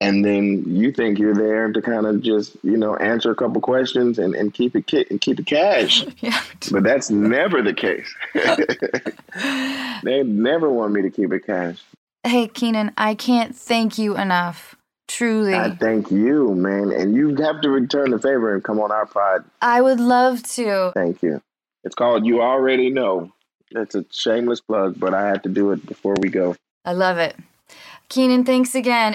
S3: and then you think you're there to kind of just you know answer a couple questions and, and keep it ki- and keep it cash. Yeah. but that's never the case. They never want me to keep it cash.
S1: Hey Kenan i can't thank you enough. Truly.
S3: I thank you man. And you have to return the favor and come on our pod
S1: i would love to.
S3: Thank you. It's called you already know. It's a shameless plug but i had to do it before we go.
S1: I love it. Kenan thanks again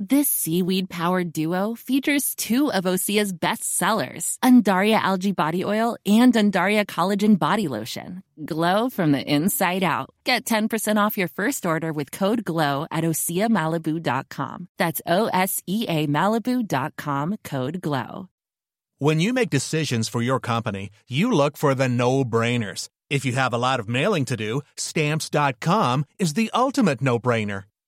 S8: This seaweed powered duo features two of Osea's best sellers, Undaria Algae Body Oil and Undaria Collagen Body Lotion. Glow from the inside out. Get 10% off your first order with code GLOW at OseaMalibu.com. That's O S E A Malibu.com code GLOW.
S9: When you make decisions for your company, you look for the no brainers. If you have a lot of mailing to do, Stamps.com is the ultimate no brainer.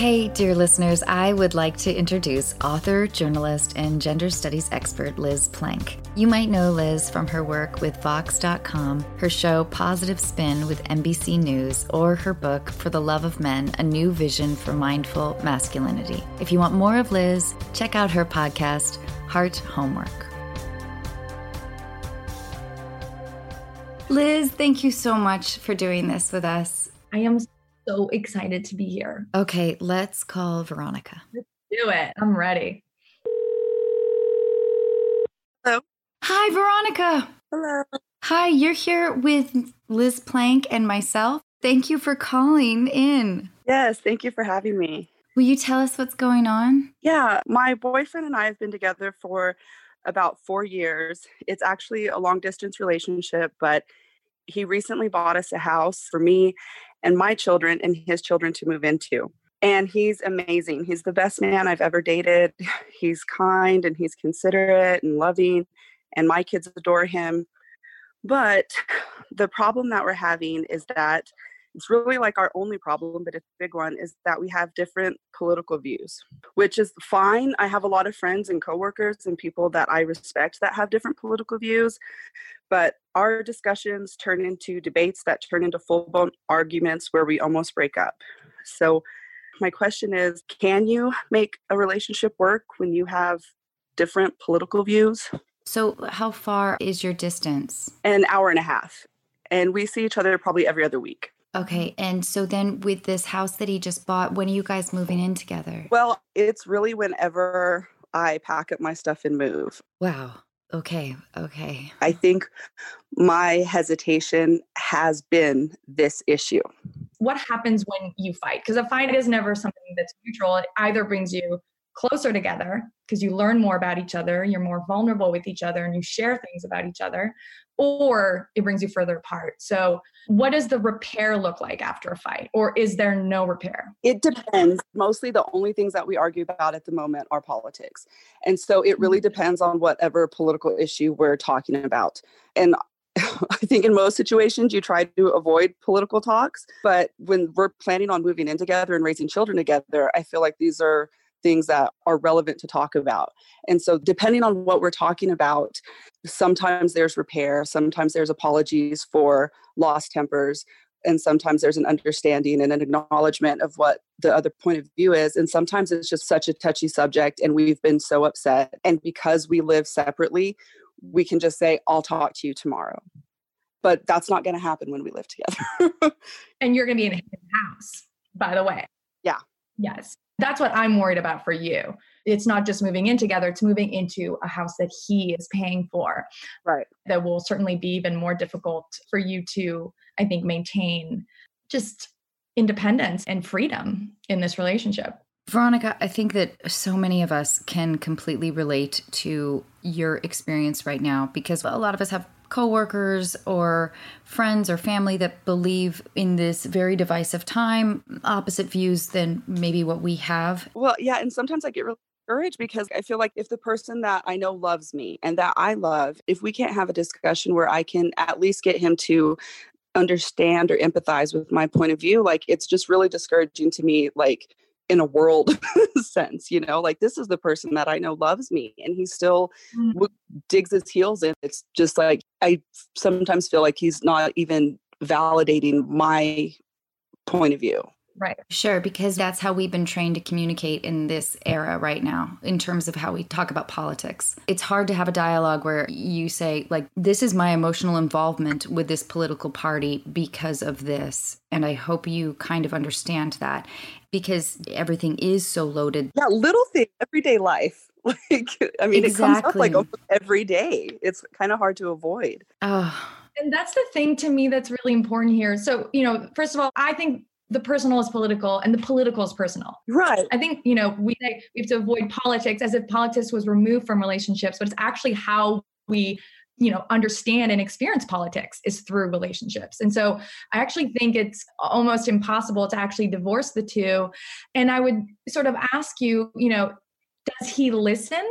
S1: Hey, dear listeners, I would like to introduce author, journalist, and gender studies expert Liz Plank. You might know Liz from her work with Vox.com, her show Positive Spin with NBC News, or her book For the Love of Men A New Vision for Mindful Masculinity. If you want more of Liz, check out her podcast, Heart Homework. Liz, thank you so much for doing this with us.
S10: I am so excited to be here.
S1: Okay, let's call Veronica.
S10: Let's do it. I'm ready.
S11: Hello.
S1: Hi, Veronica.
S11: Hello.
S1: Hi, you're here with Liz Plank and myself. Thank you for calling in.
S11: Yes, thank you for having me.
S1: Will you tell us what's going on?
S11: Yeah, my boyfriend and I have been together for about four years. It's actually a long distance relationship, but he recently bought us a house for me and my children and his children to move into. And he's amazing. He's the best man I've ever dated. He's kind and he's considerate and loving, and my kids adore him. But the problem that we're having is that it's really like our only problem, but it's a big one, is that we have different political views, which is fine. I have a lot of friends and coworkers and people that I respect that have different political views, but our discussions turn into debates that turn into full blown arguments where we almost break up. So, my question is can you make a relationship work when you have different political views?
S1: So, how far is your distance?
S11: An hour and a half. And we see each other probably every other week.
S1: Okay. And so then with this house that he just bought, when are you guys moving in together?
S11: Well, it's really whenever I pack up my stuff and move.
S1: Wow. Okay. Okay.
S11: I think my hesitation has been this issue.
S10: What happens when you fight? Because a fight is never something that's neutral. It either brings you closer together because you learn more about each other, you're more vulnerable with each other, and you share things about each other, or it brings you further apart. So, what does the repair look like after a fight, or is there no repair?
S11: It depends. Mostly the only things that we argue about at the moment are politics. And so, it really mm-hmm. depends on whatever political issue we're talking about. And I think in most situations you try to avoid political talks, but when we're planning on moving in together and raising children together, I feel like these are things that are relevant to talk about. And so, depending on what we're talking about, sometimes there's repair, sometimes there's apologies for lost tempers, and sometimes there's an understanding and an acknowledgement of what the other point of view is. And sometimes it's just such a touchy subject, and we've been so upset. And because we live separately, we can just say, I'll talk to you tomorrow. But that's not going to happen when we live together.
S10: and you're going to be in his house, by the way.
S11: Yeah.
S10: Yes. That's what I'm worried about for you. It's not just moving in together, it's moving into a house that he is paying for.
S11: Right.
S10: That will certainly be even more difficult for you to I think, maintain just independence and freedom in this relationship.
S1: Veronica, I think that so many of us can completely relate to your experience right now because a lot of us have coworkers or friends or family that believe in this very divisive time, opposite views than maybe what we have.
S11: Well, yeah, and sometimes I get really discouraged because I feel like if the person that I know loves me and that I love, if we can't have a discussion where I can at least get him to understand or empathize with my point of view, like it's just really discouraging to me, like in a world sense, you know, like this is the person that I know loves me and he still mm. digs his heels in. It's just like I sometimes feel like he's not even validating my point of view.
S10: Right.
S1: Sure, because that's how we've been trained to communicate in this era right now, in terms of how we talk about politics. It's hard to have a dialogue where you say, like, this is my emotional involvement with this political party because of this. And I hope you kind of understand that because everything is so loaded.
S11: Yeah, little thing, everyday life. Like, I mean, exactly. it comes up like every day. It's kind of hard to avoid.
S1: Oh.
S10: And that's the thing to me that's really important here. So, you know, first of all, I think the personal is political and the political is personal.
S11: Right.
S10: I think, you know, we say we have to avoid politics as if politics was removed from relationships, but it's actually how we you know understand and experience politics is through relationships and so i actually think it's almost impossible to actually divorce the two and i would sort of ask you you know does he listen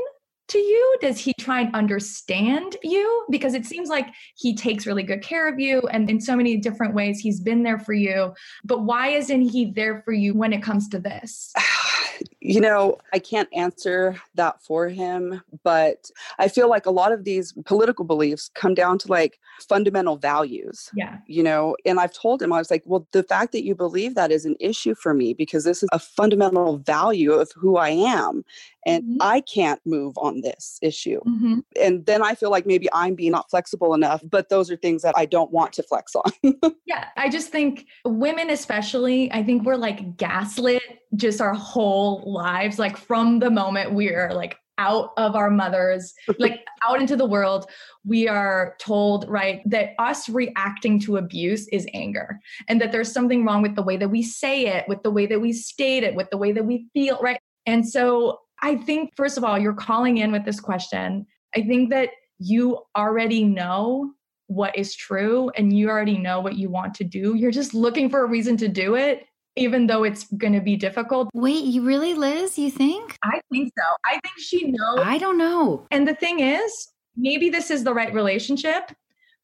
S10: to you? Does he try and understand you? Because it seems like he takes really good care of you and in so many different ways he's been there for you. But why isn't he there for you when it comes to this?
S11: you know, I can't answer that for him, but I feel like a lot of these political beliefs come down to like fundamental values.
S10: Yeah.
S11: You know, and I've told him, I was like, well, the fact that you believe that is an issue for me because this is a fundamental value of who I am. And mm-hmm. I can't move on this issue. Mm-hmm. And then I feel like maybe I'm being not flexible enough, but those are things that I don't want to flex on.
S10: yeah. I just think women, especially, I think we're like gaslit just our whole lives like from the moment we're like out of our mothers like out into the world we are told right that us reacting to abuse is anger and that there's something wrong with the way that we say it with the way that we state it with the way that we feel right and so i think first of all you're calling in with this question i think that you already know what is true and you already know what you want to do you're just looking for a reason to do it even though it's going to be difficult.
S1: Wait, you really, Liz? You think?
S10: I think so. I think she knows.
S1: I don't know.
S10: And the thing is, maybe this is the right relationship,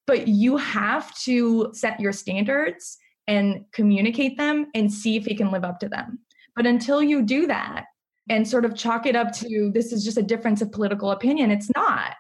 S10: but you have to set your standards and communicate them and see if he can live up to them. But until you do that and sort of chalk it up to this is just a difference of political opinion, it's not.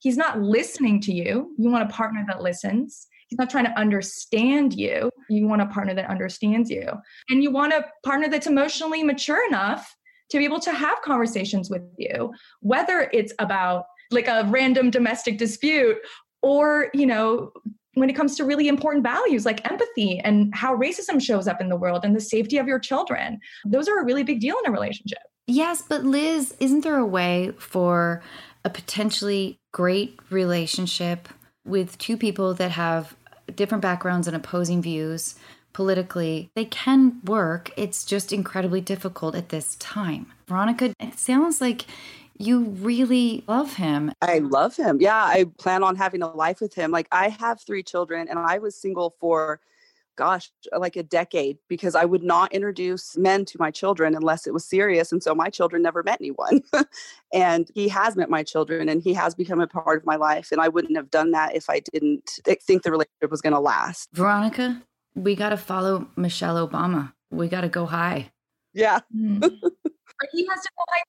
S10: He's not listening to you. You want a partner that listens. He's not trying to understand you. You want a partner that understands you. And you want a partner that's emotionally mature enough to be able to have conversations with you, whether it's about like a random domestic dispute or, you know, when it comes to really important values like empathy and how racism shows up in the world and the safety of your children. Those are a really big deal in a relationship.
S1: Yes, but Liz, isn't there a way for a potentially great relationship with two people that have different backgrounds and opposing views politically, they can work. It's just incredibly difficult at this time. Veronica, it sounds like you really love him.
S11: I love him. Yeah, I plan on having a life with him. Like I have three children and I was single for gosh, like a decade because I would not introduce men to my children unless it was serious. And so my children never met anyone. and he has met my children and he has become a part of my life. And I wouldn't have done that if I didn't think the relationship was going to last.
S1: Veronica, we got to follow Michelle Obama. We got to go high.
S11: Yeah.
S10: Mm. he has to go high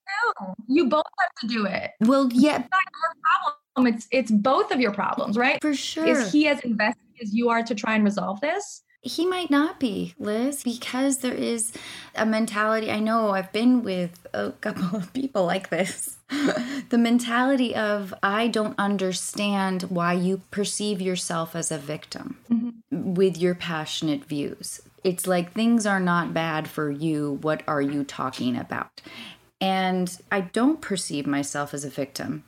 S10: too. You both have to do it.
S1: Well, yeah.
S10: It's not your problem. It's it's both of your problems, right?
S1: For sure.
S10: Is he as invested as you are to try and resolve this?
S1: He might not be, Liz, because there is a mentality. I know I've been with a couple of people like this. the mentality of, I don't understand why you perceive yourself as a victim mm-hmm. with your passionate views. It's like things are not bad for you. What are you talking about? And I don't perceive myself as a victim.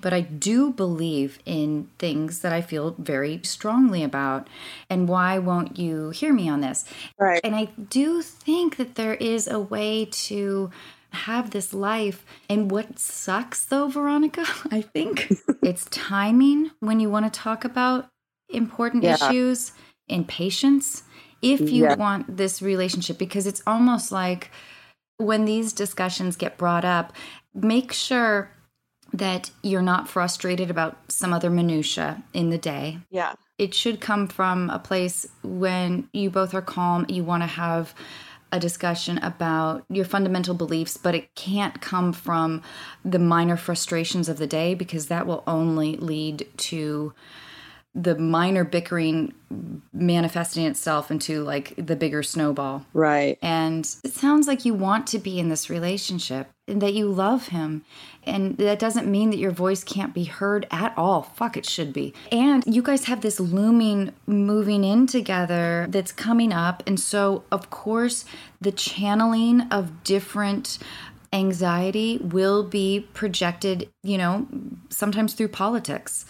S1: But I do believe in things that I feel very strongly about. And why won't you hear me on this?
S11: Right.
S1: And I do think that there is a way to have this life. And what sucks though, Veronica, I think it's timing when you want to talk about important
S11: Yeah.
S1: issues and patience if you
S11: Yeah.
S1: want this relationship because it's almost like when these discussions get brought up make sure that you're not frustrated about some other minutia in the day
S11: Yeah.
S1: it should come from a place when you both are calm you want to have a discussion about your fundamental beliefs but it can't come from the minor frustrations of the day because that will only lead to the minor bickering manifesting itself into like the bigger snowball
S11: Right.
S1: and it sounds like you want to be in this relationship and that you love him. And that doesn't mean that your voice can't be heard at all. Fuck, it should be. And you guys have this looming moving in together that's coming up. And so, of course, the channeling of different anxiety will be projected, you know, sometimes through politics.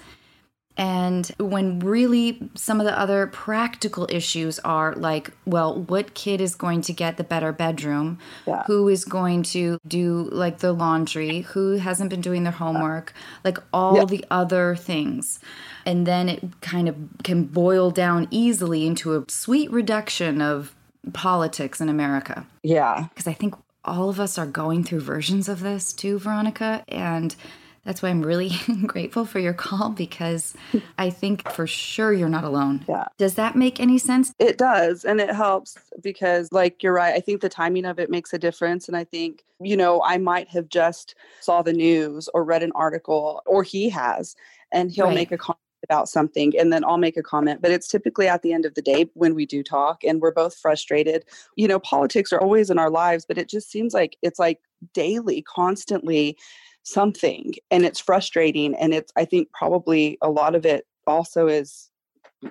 S1: And when really some of the other practical issues are like, well, what kid is going to get the better bedroom?
S11: Yeah.
S1: Who is going to do like the laundry? Who hasn't been doing their homework? Like all
S11: Yeah.
S1: the other things. And then it kind of can boil down easily into a sweet reduction of politics in America
S11: Yeah.
S1: because I think all of us are going through versions of this too, Veronica. And that's why I'm really grateful for your call because I think for sure you're not alone.
S11: Yeah.
S1: Does that make any sense?
S11: It does. And it helps because, like, you're right. I think the timing of it makes a difference. And I think, you know, I might have just saw the news or read an article, or he has, and he'll
S1: Right.
S11: make a comment about something and then I'll make a comment. But it's typically at the end of the day when we do talk and we're both frustrated. You know, politics are always in our lives, but it just seems like it's like daily, constantly something. And it's frustrating. And it's, I think, probably a lot of it also is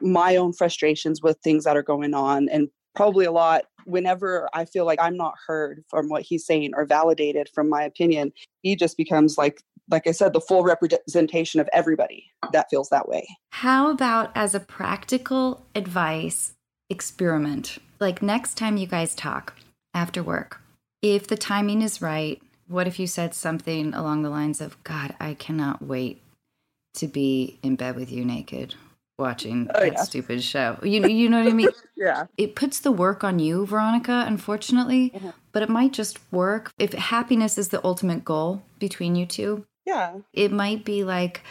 S11: my own frustrations with things that are going on and probably a lot whenever i feel like i'm not heard from what he's saying or validated from my opinion he just becomes like like i said the full representation of everybody that feels that way
S1: How about as a practical advice experiment? Like next time you guys talk after work, if the timing is right, what if you said something along the lines of, God, I cannot wait to be in bed with you naked watching
S11: Oh,
S1: that
S11: yeah.
S1: stupid show? You, you know what I mean?
S11: yeah
S1: it puts the work on you, Veronica, unfortunately,
S11: Mhm.
S1: but it might just work. If happiness is the ultimate goal between you two,
S11: yeah
S1: it might be like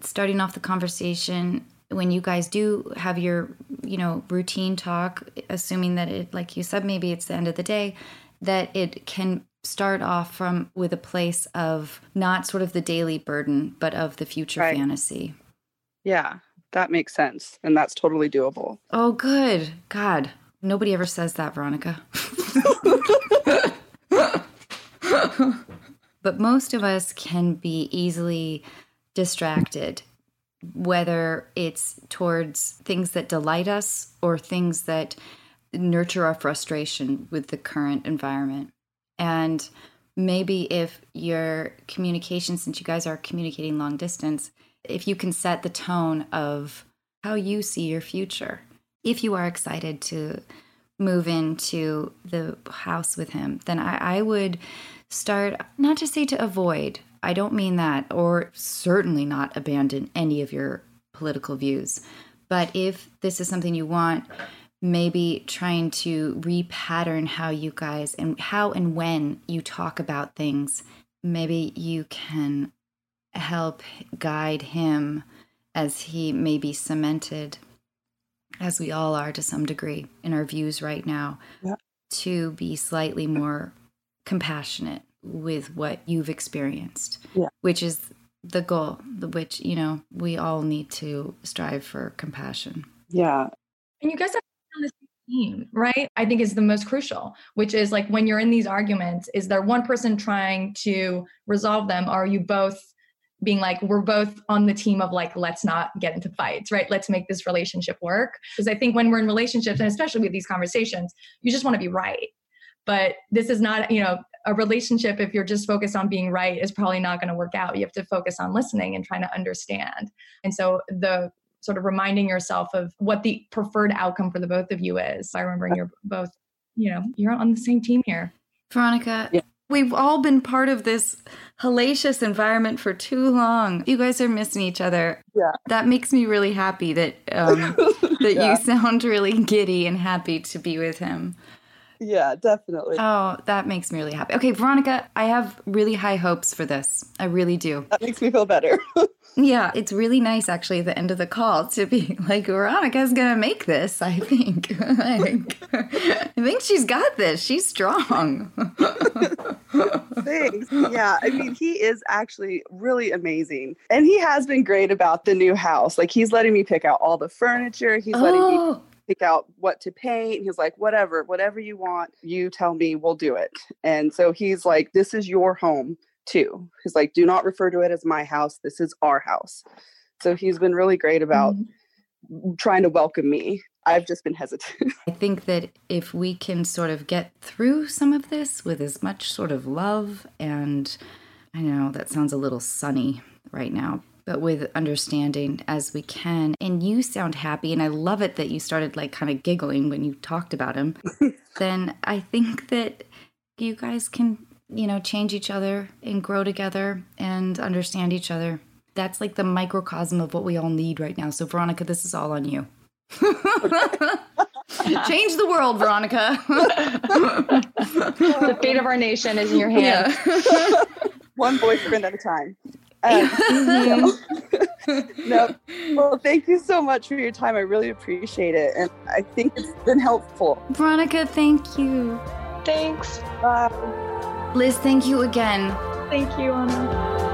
S1: starting off the conversation when you guys do have your, you know, routine talk, assuming that it, like you said, maybe it's the end of the day, that it can start off from with a place of not sort of the daily burden, but of the future
S11: Right.
S1: fantasy.
S11: yeah that makes sense and that's totally doable
S1: Oh, good. God, nobody ever says that, Veronica. but most of us can be easily distracted, whether it's towards things that delight us or things that nurture our frustration with the current environment. And maybe if your communication, since you guys are communicating long distance, if you can set the tone of how you see your future, if you are excited to move into the house with him, then I, I would start not to say to avoid, I don't mean that, or certainly not abandon any of your political views. But if this is something you want, maybe trying to repattern how you guys and how and when you talk about things, maybe you can help guide him as he may be cemented, as we all are to some degree in our views right now,
S11: Yeah.
S1: to be slightly more compassionate with what you've experienced,
S11: Yeah.
S1: which is the goal, which, you know, we all need to strive for compassion.
S11: yeah
S10: And you guys have to be on the same team, right? I think is the most crucial, which is like when you're in these arguments, is there one person trying to resolve them? Or are you both being like, we're both on the team of like, let's not get into fights, right? Let's make this relationship work. Because I think when we're in relationships, and especially with these conversations, you just want to be right. But this is not, you know, a relationship, if you're just focused on being right, is probably not going to work out. You have to focus on listening and trying to understand. And so the sort of reminding yourself of what the preferred outcome for the both of you is by remembering you're both, you know, you're on the same team here.
S1: Veronica, yeah. we've all been part of this hellacious environment for too long. You guys are missing each other.
S11: Yeah.
S1: That makes me really happy that um, that yeah. you sound really giddy and happy to be with him.
S11: Yeah, definitely.
S1: Oh, that makes me really happy. Okay, Veronica, I have really high hopes for this. I really do.
S11: That makes me feel better.
S1: yeah, it's really nice actually at the end of the call to be like, Veronica's gonna make this, I think. like, I think she's got this. She's strong.
S11: Thanks. Yeah, I mean, he is actually really amazing. And he has been great about the new house. Like, he's letting me pick out all the furniture. He's letting oh. me pick out what to paint. He's like, whatever, whatever you want, you tell me, we'll do it. And so he's like, this is your home too. He's like, do not refer to it as my house. This is our house. So he's been really great about mm-hmm. trying to welcome me. I've just been hesitant.
S1: I think that if we can sort of get through some of this with as much sort of love and I know that sounds a little sunny right now, but with understanding as we can. And you sound happy, and I love it that you started like kind of giggling when you talked about him. then I think that you guys can, you know, change each other and grow together and understand each other. That's like the microcosm of what we all need right now. So, Veronica, this is all on you. Change the world, Veronica.
S10: the fate of our nation is in your hands.
S11: Yeah. One boyfriend at a time. Um, no. Well, thank you so much for your time. I really appreciate it. And I think it's been helpful.
S1: Veronica, thank you.
S10: Thanks.
S11: Bye.
S1: Liz, thank you again.
S10: Thank you, Anna.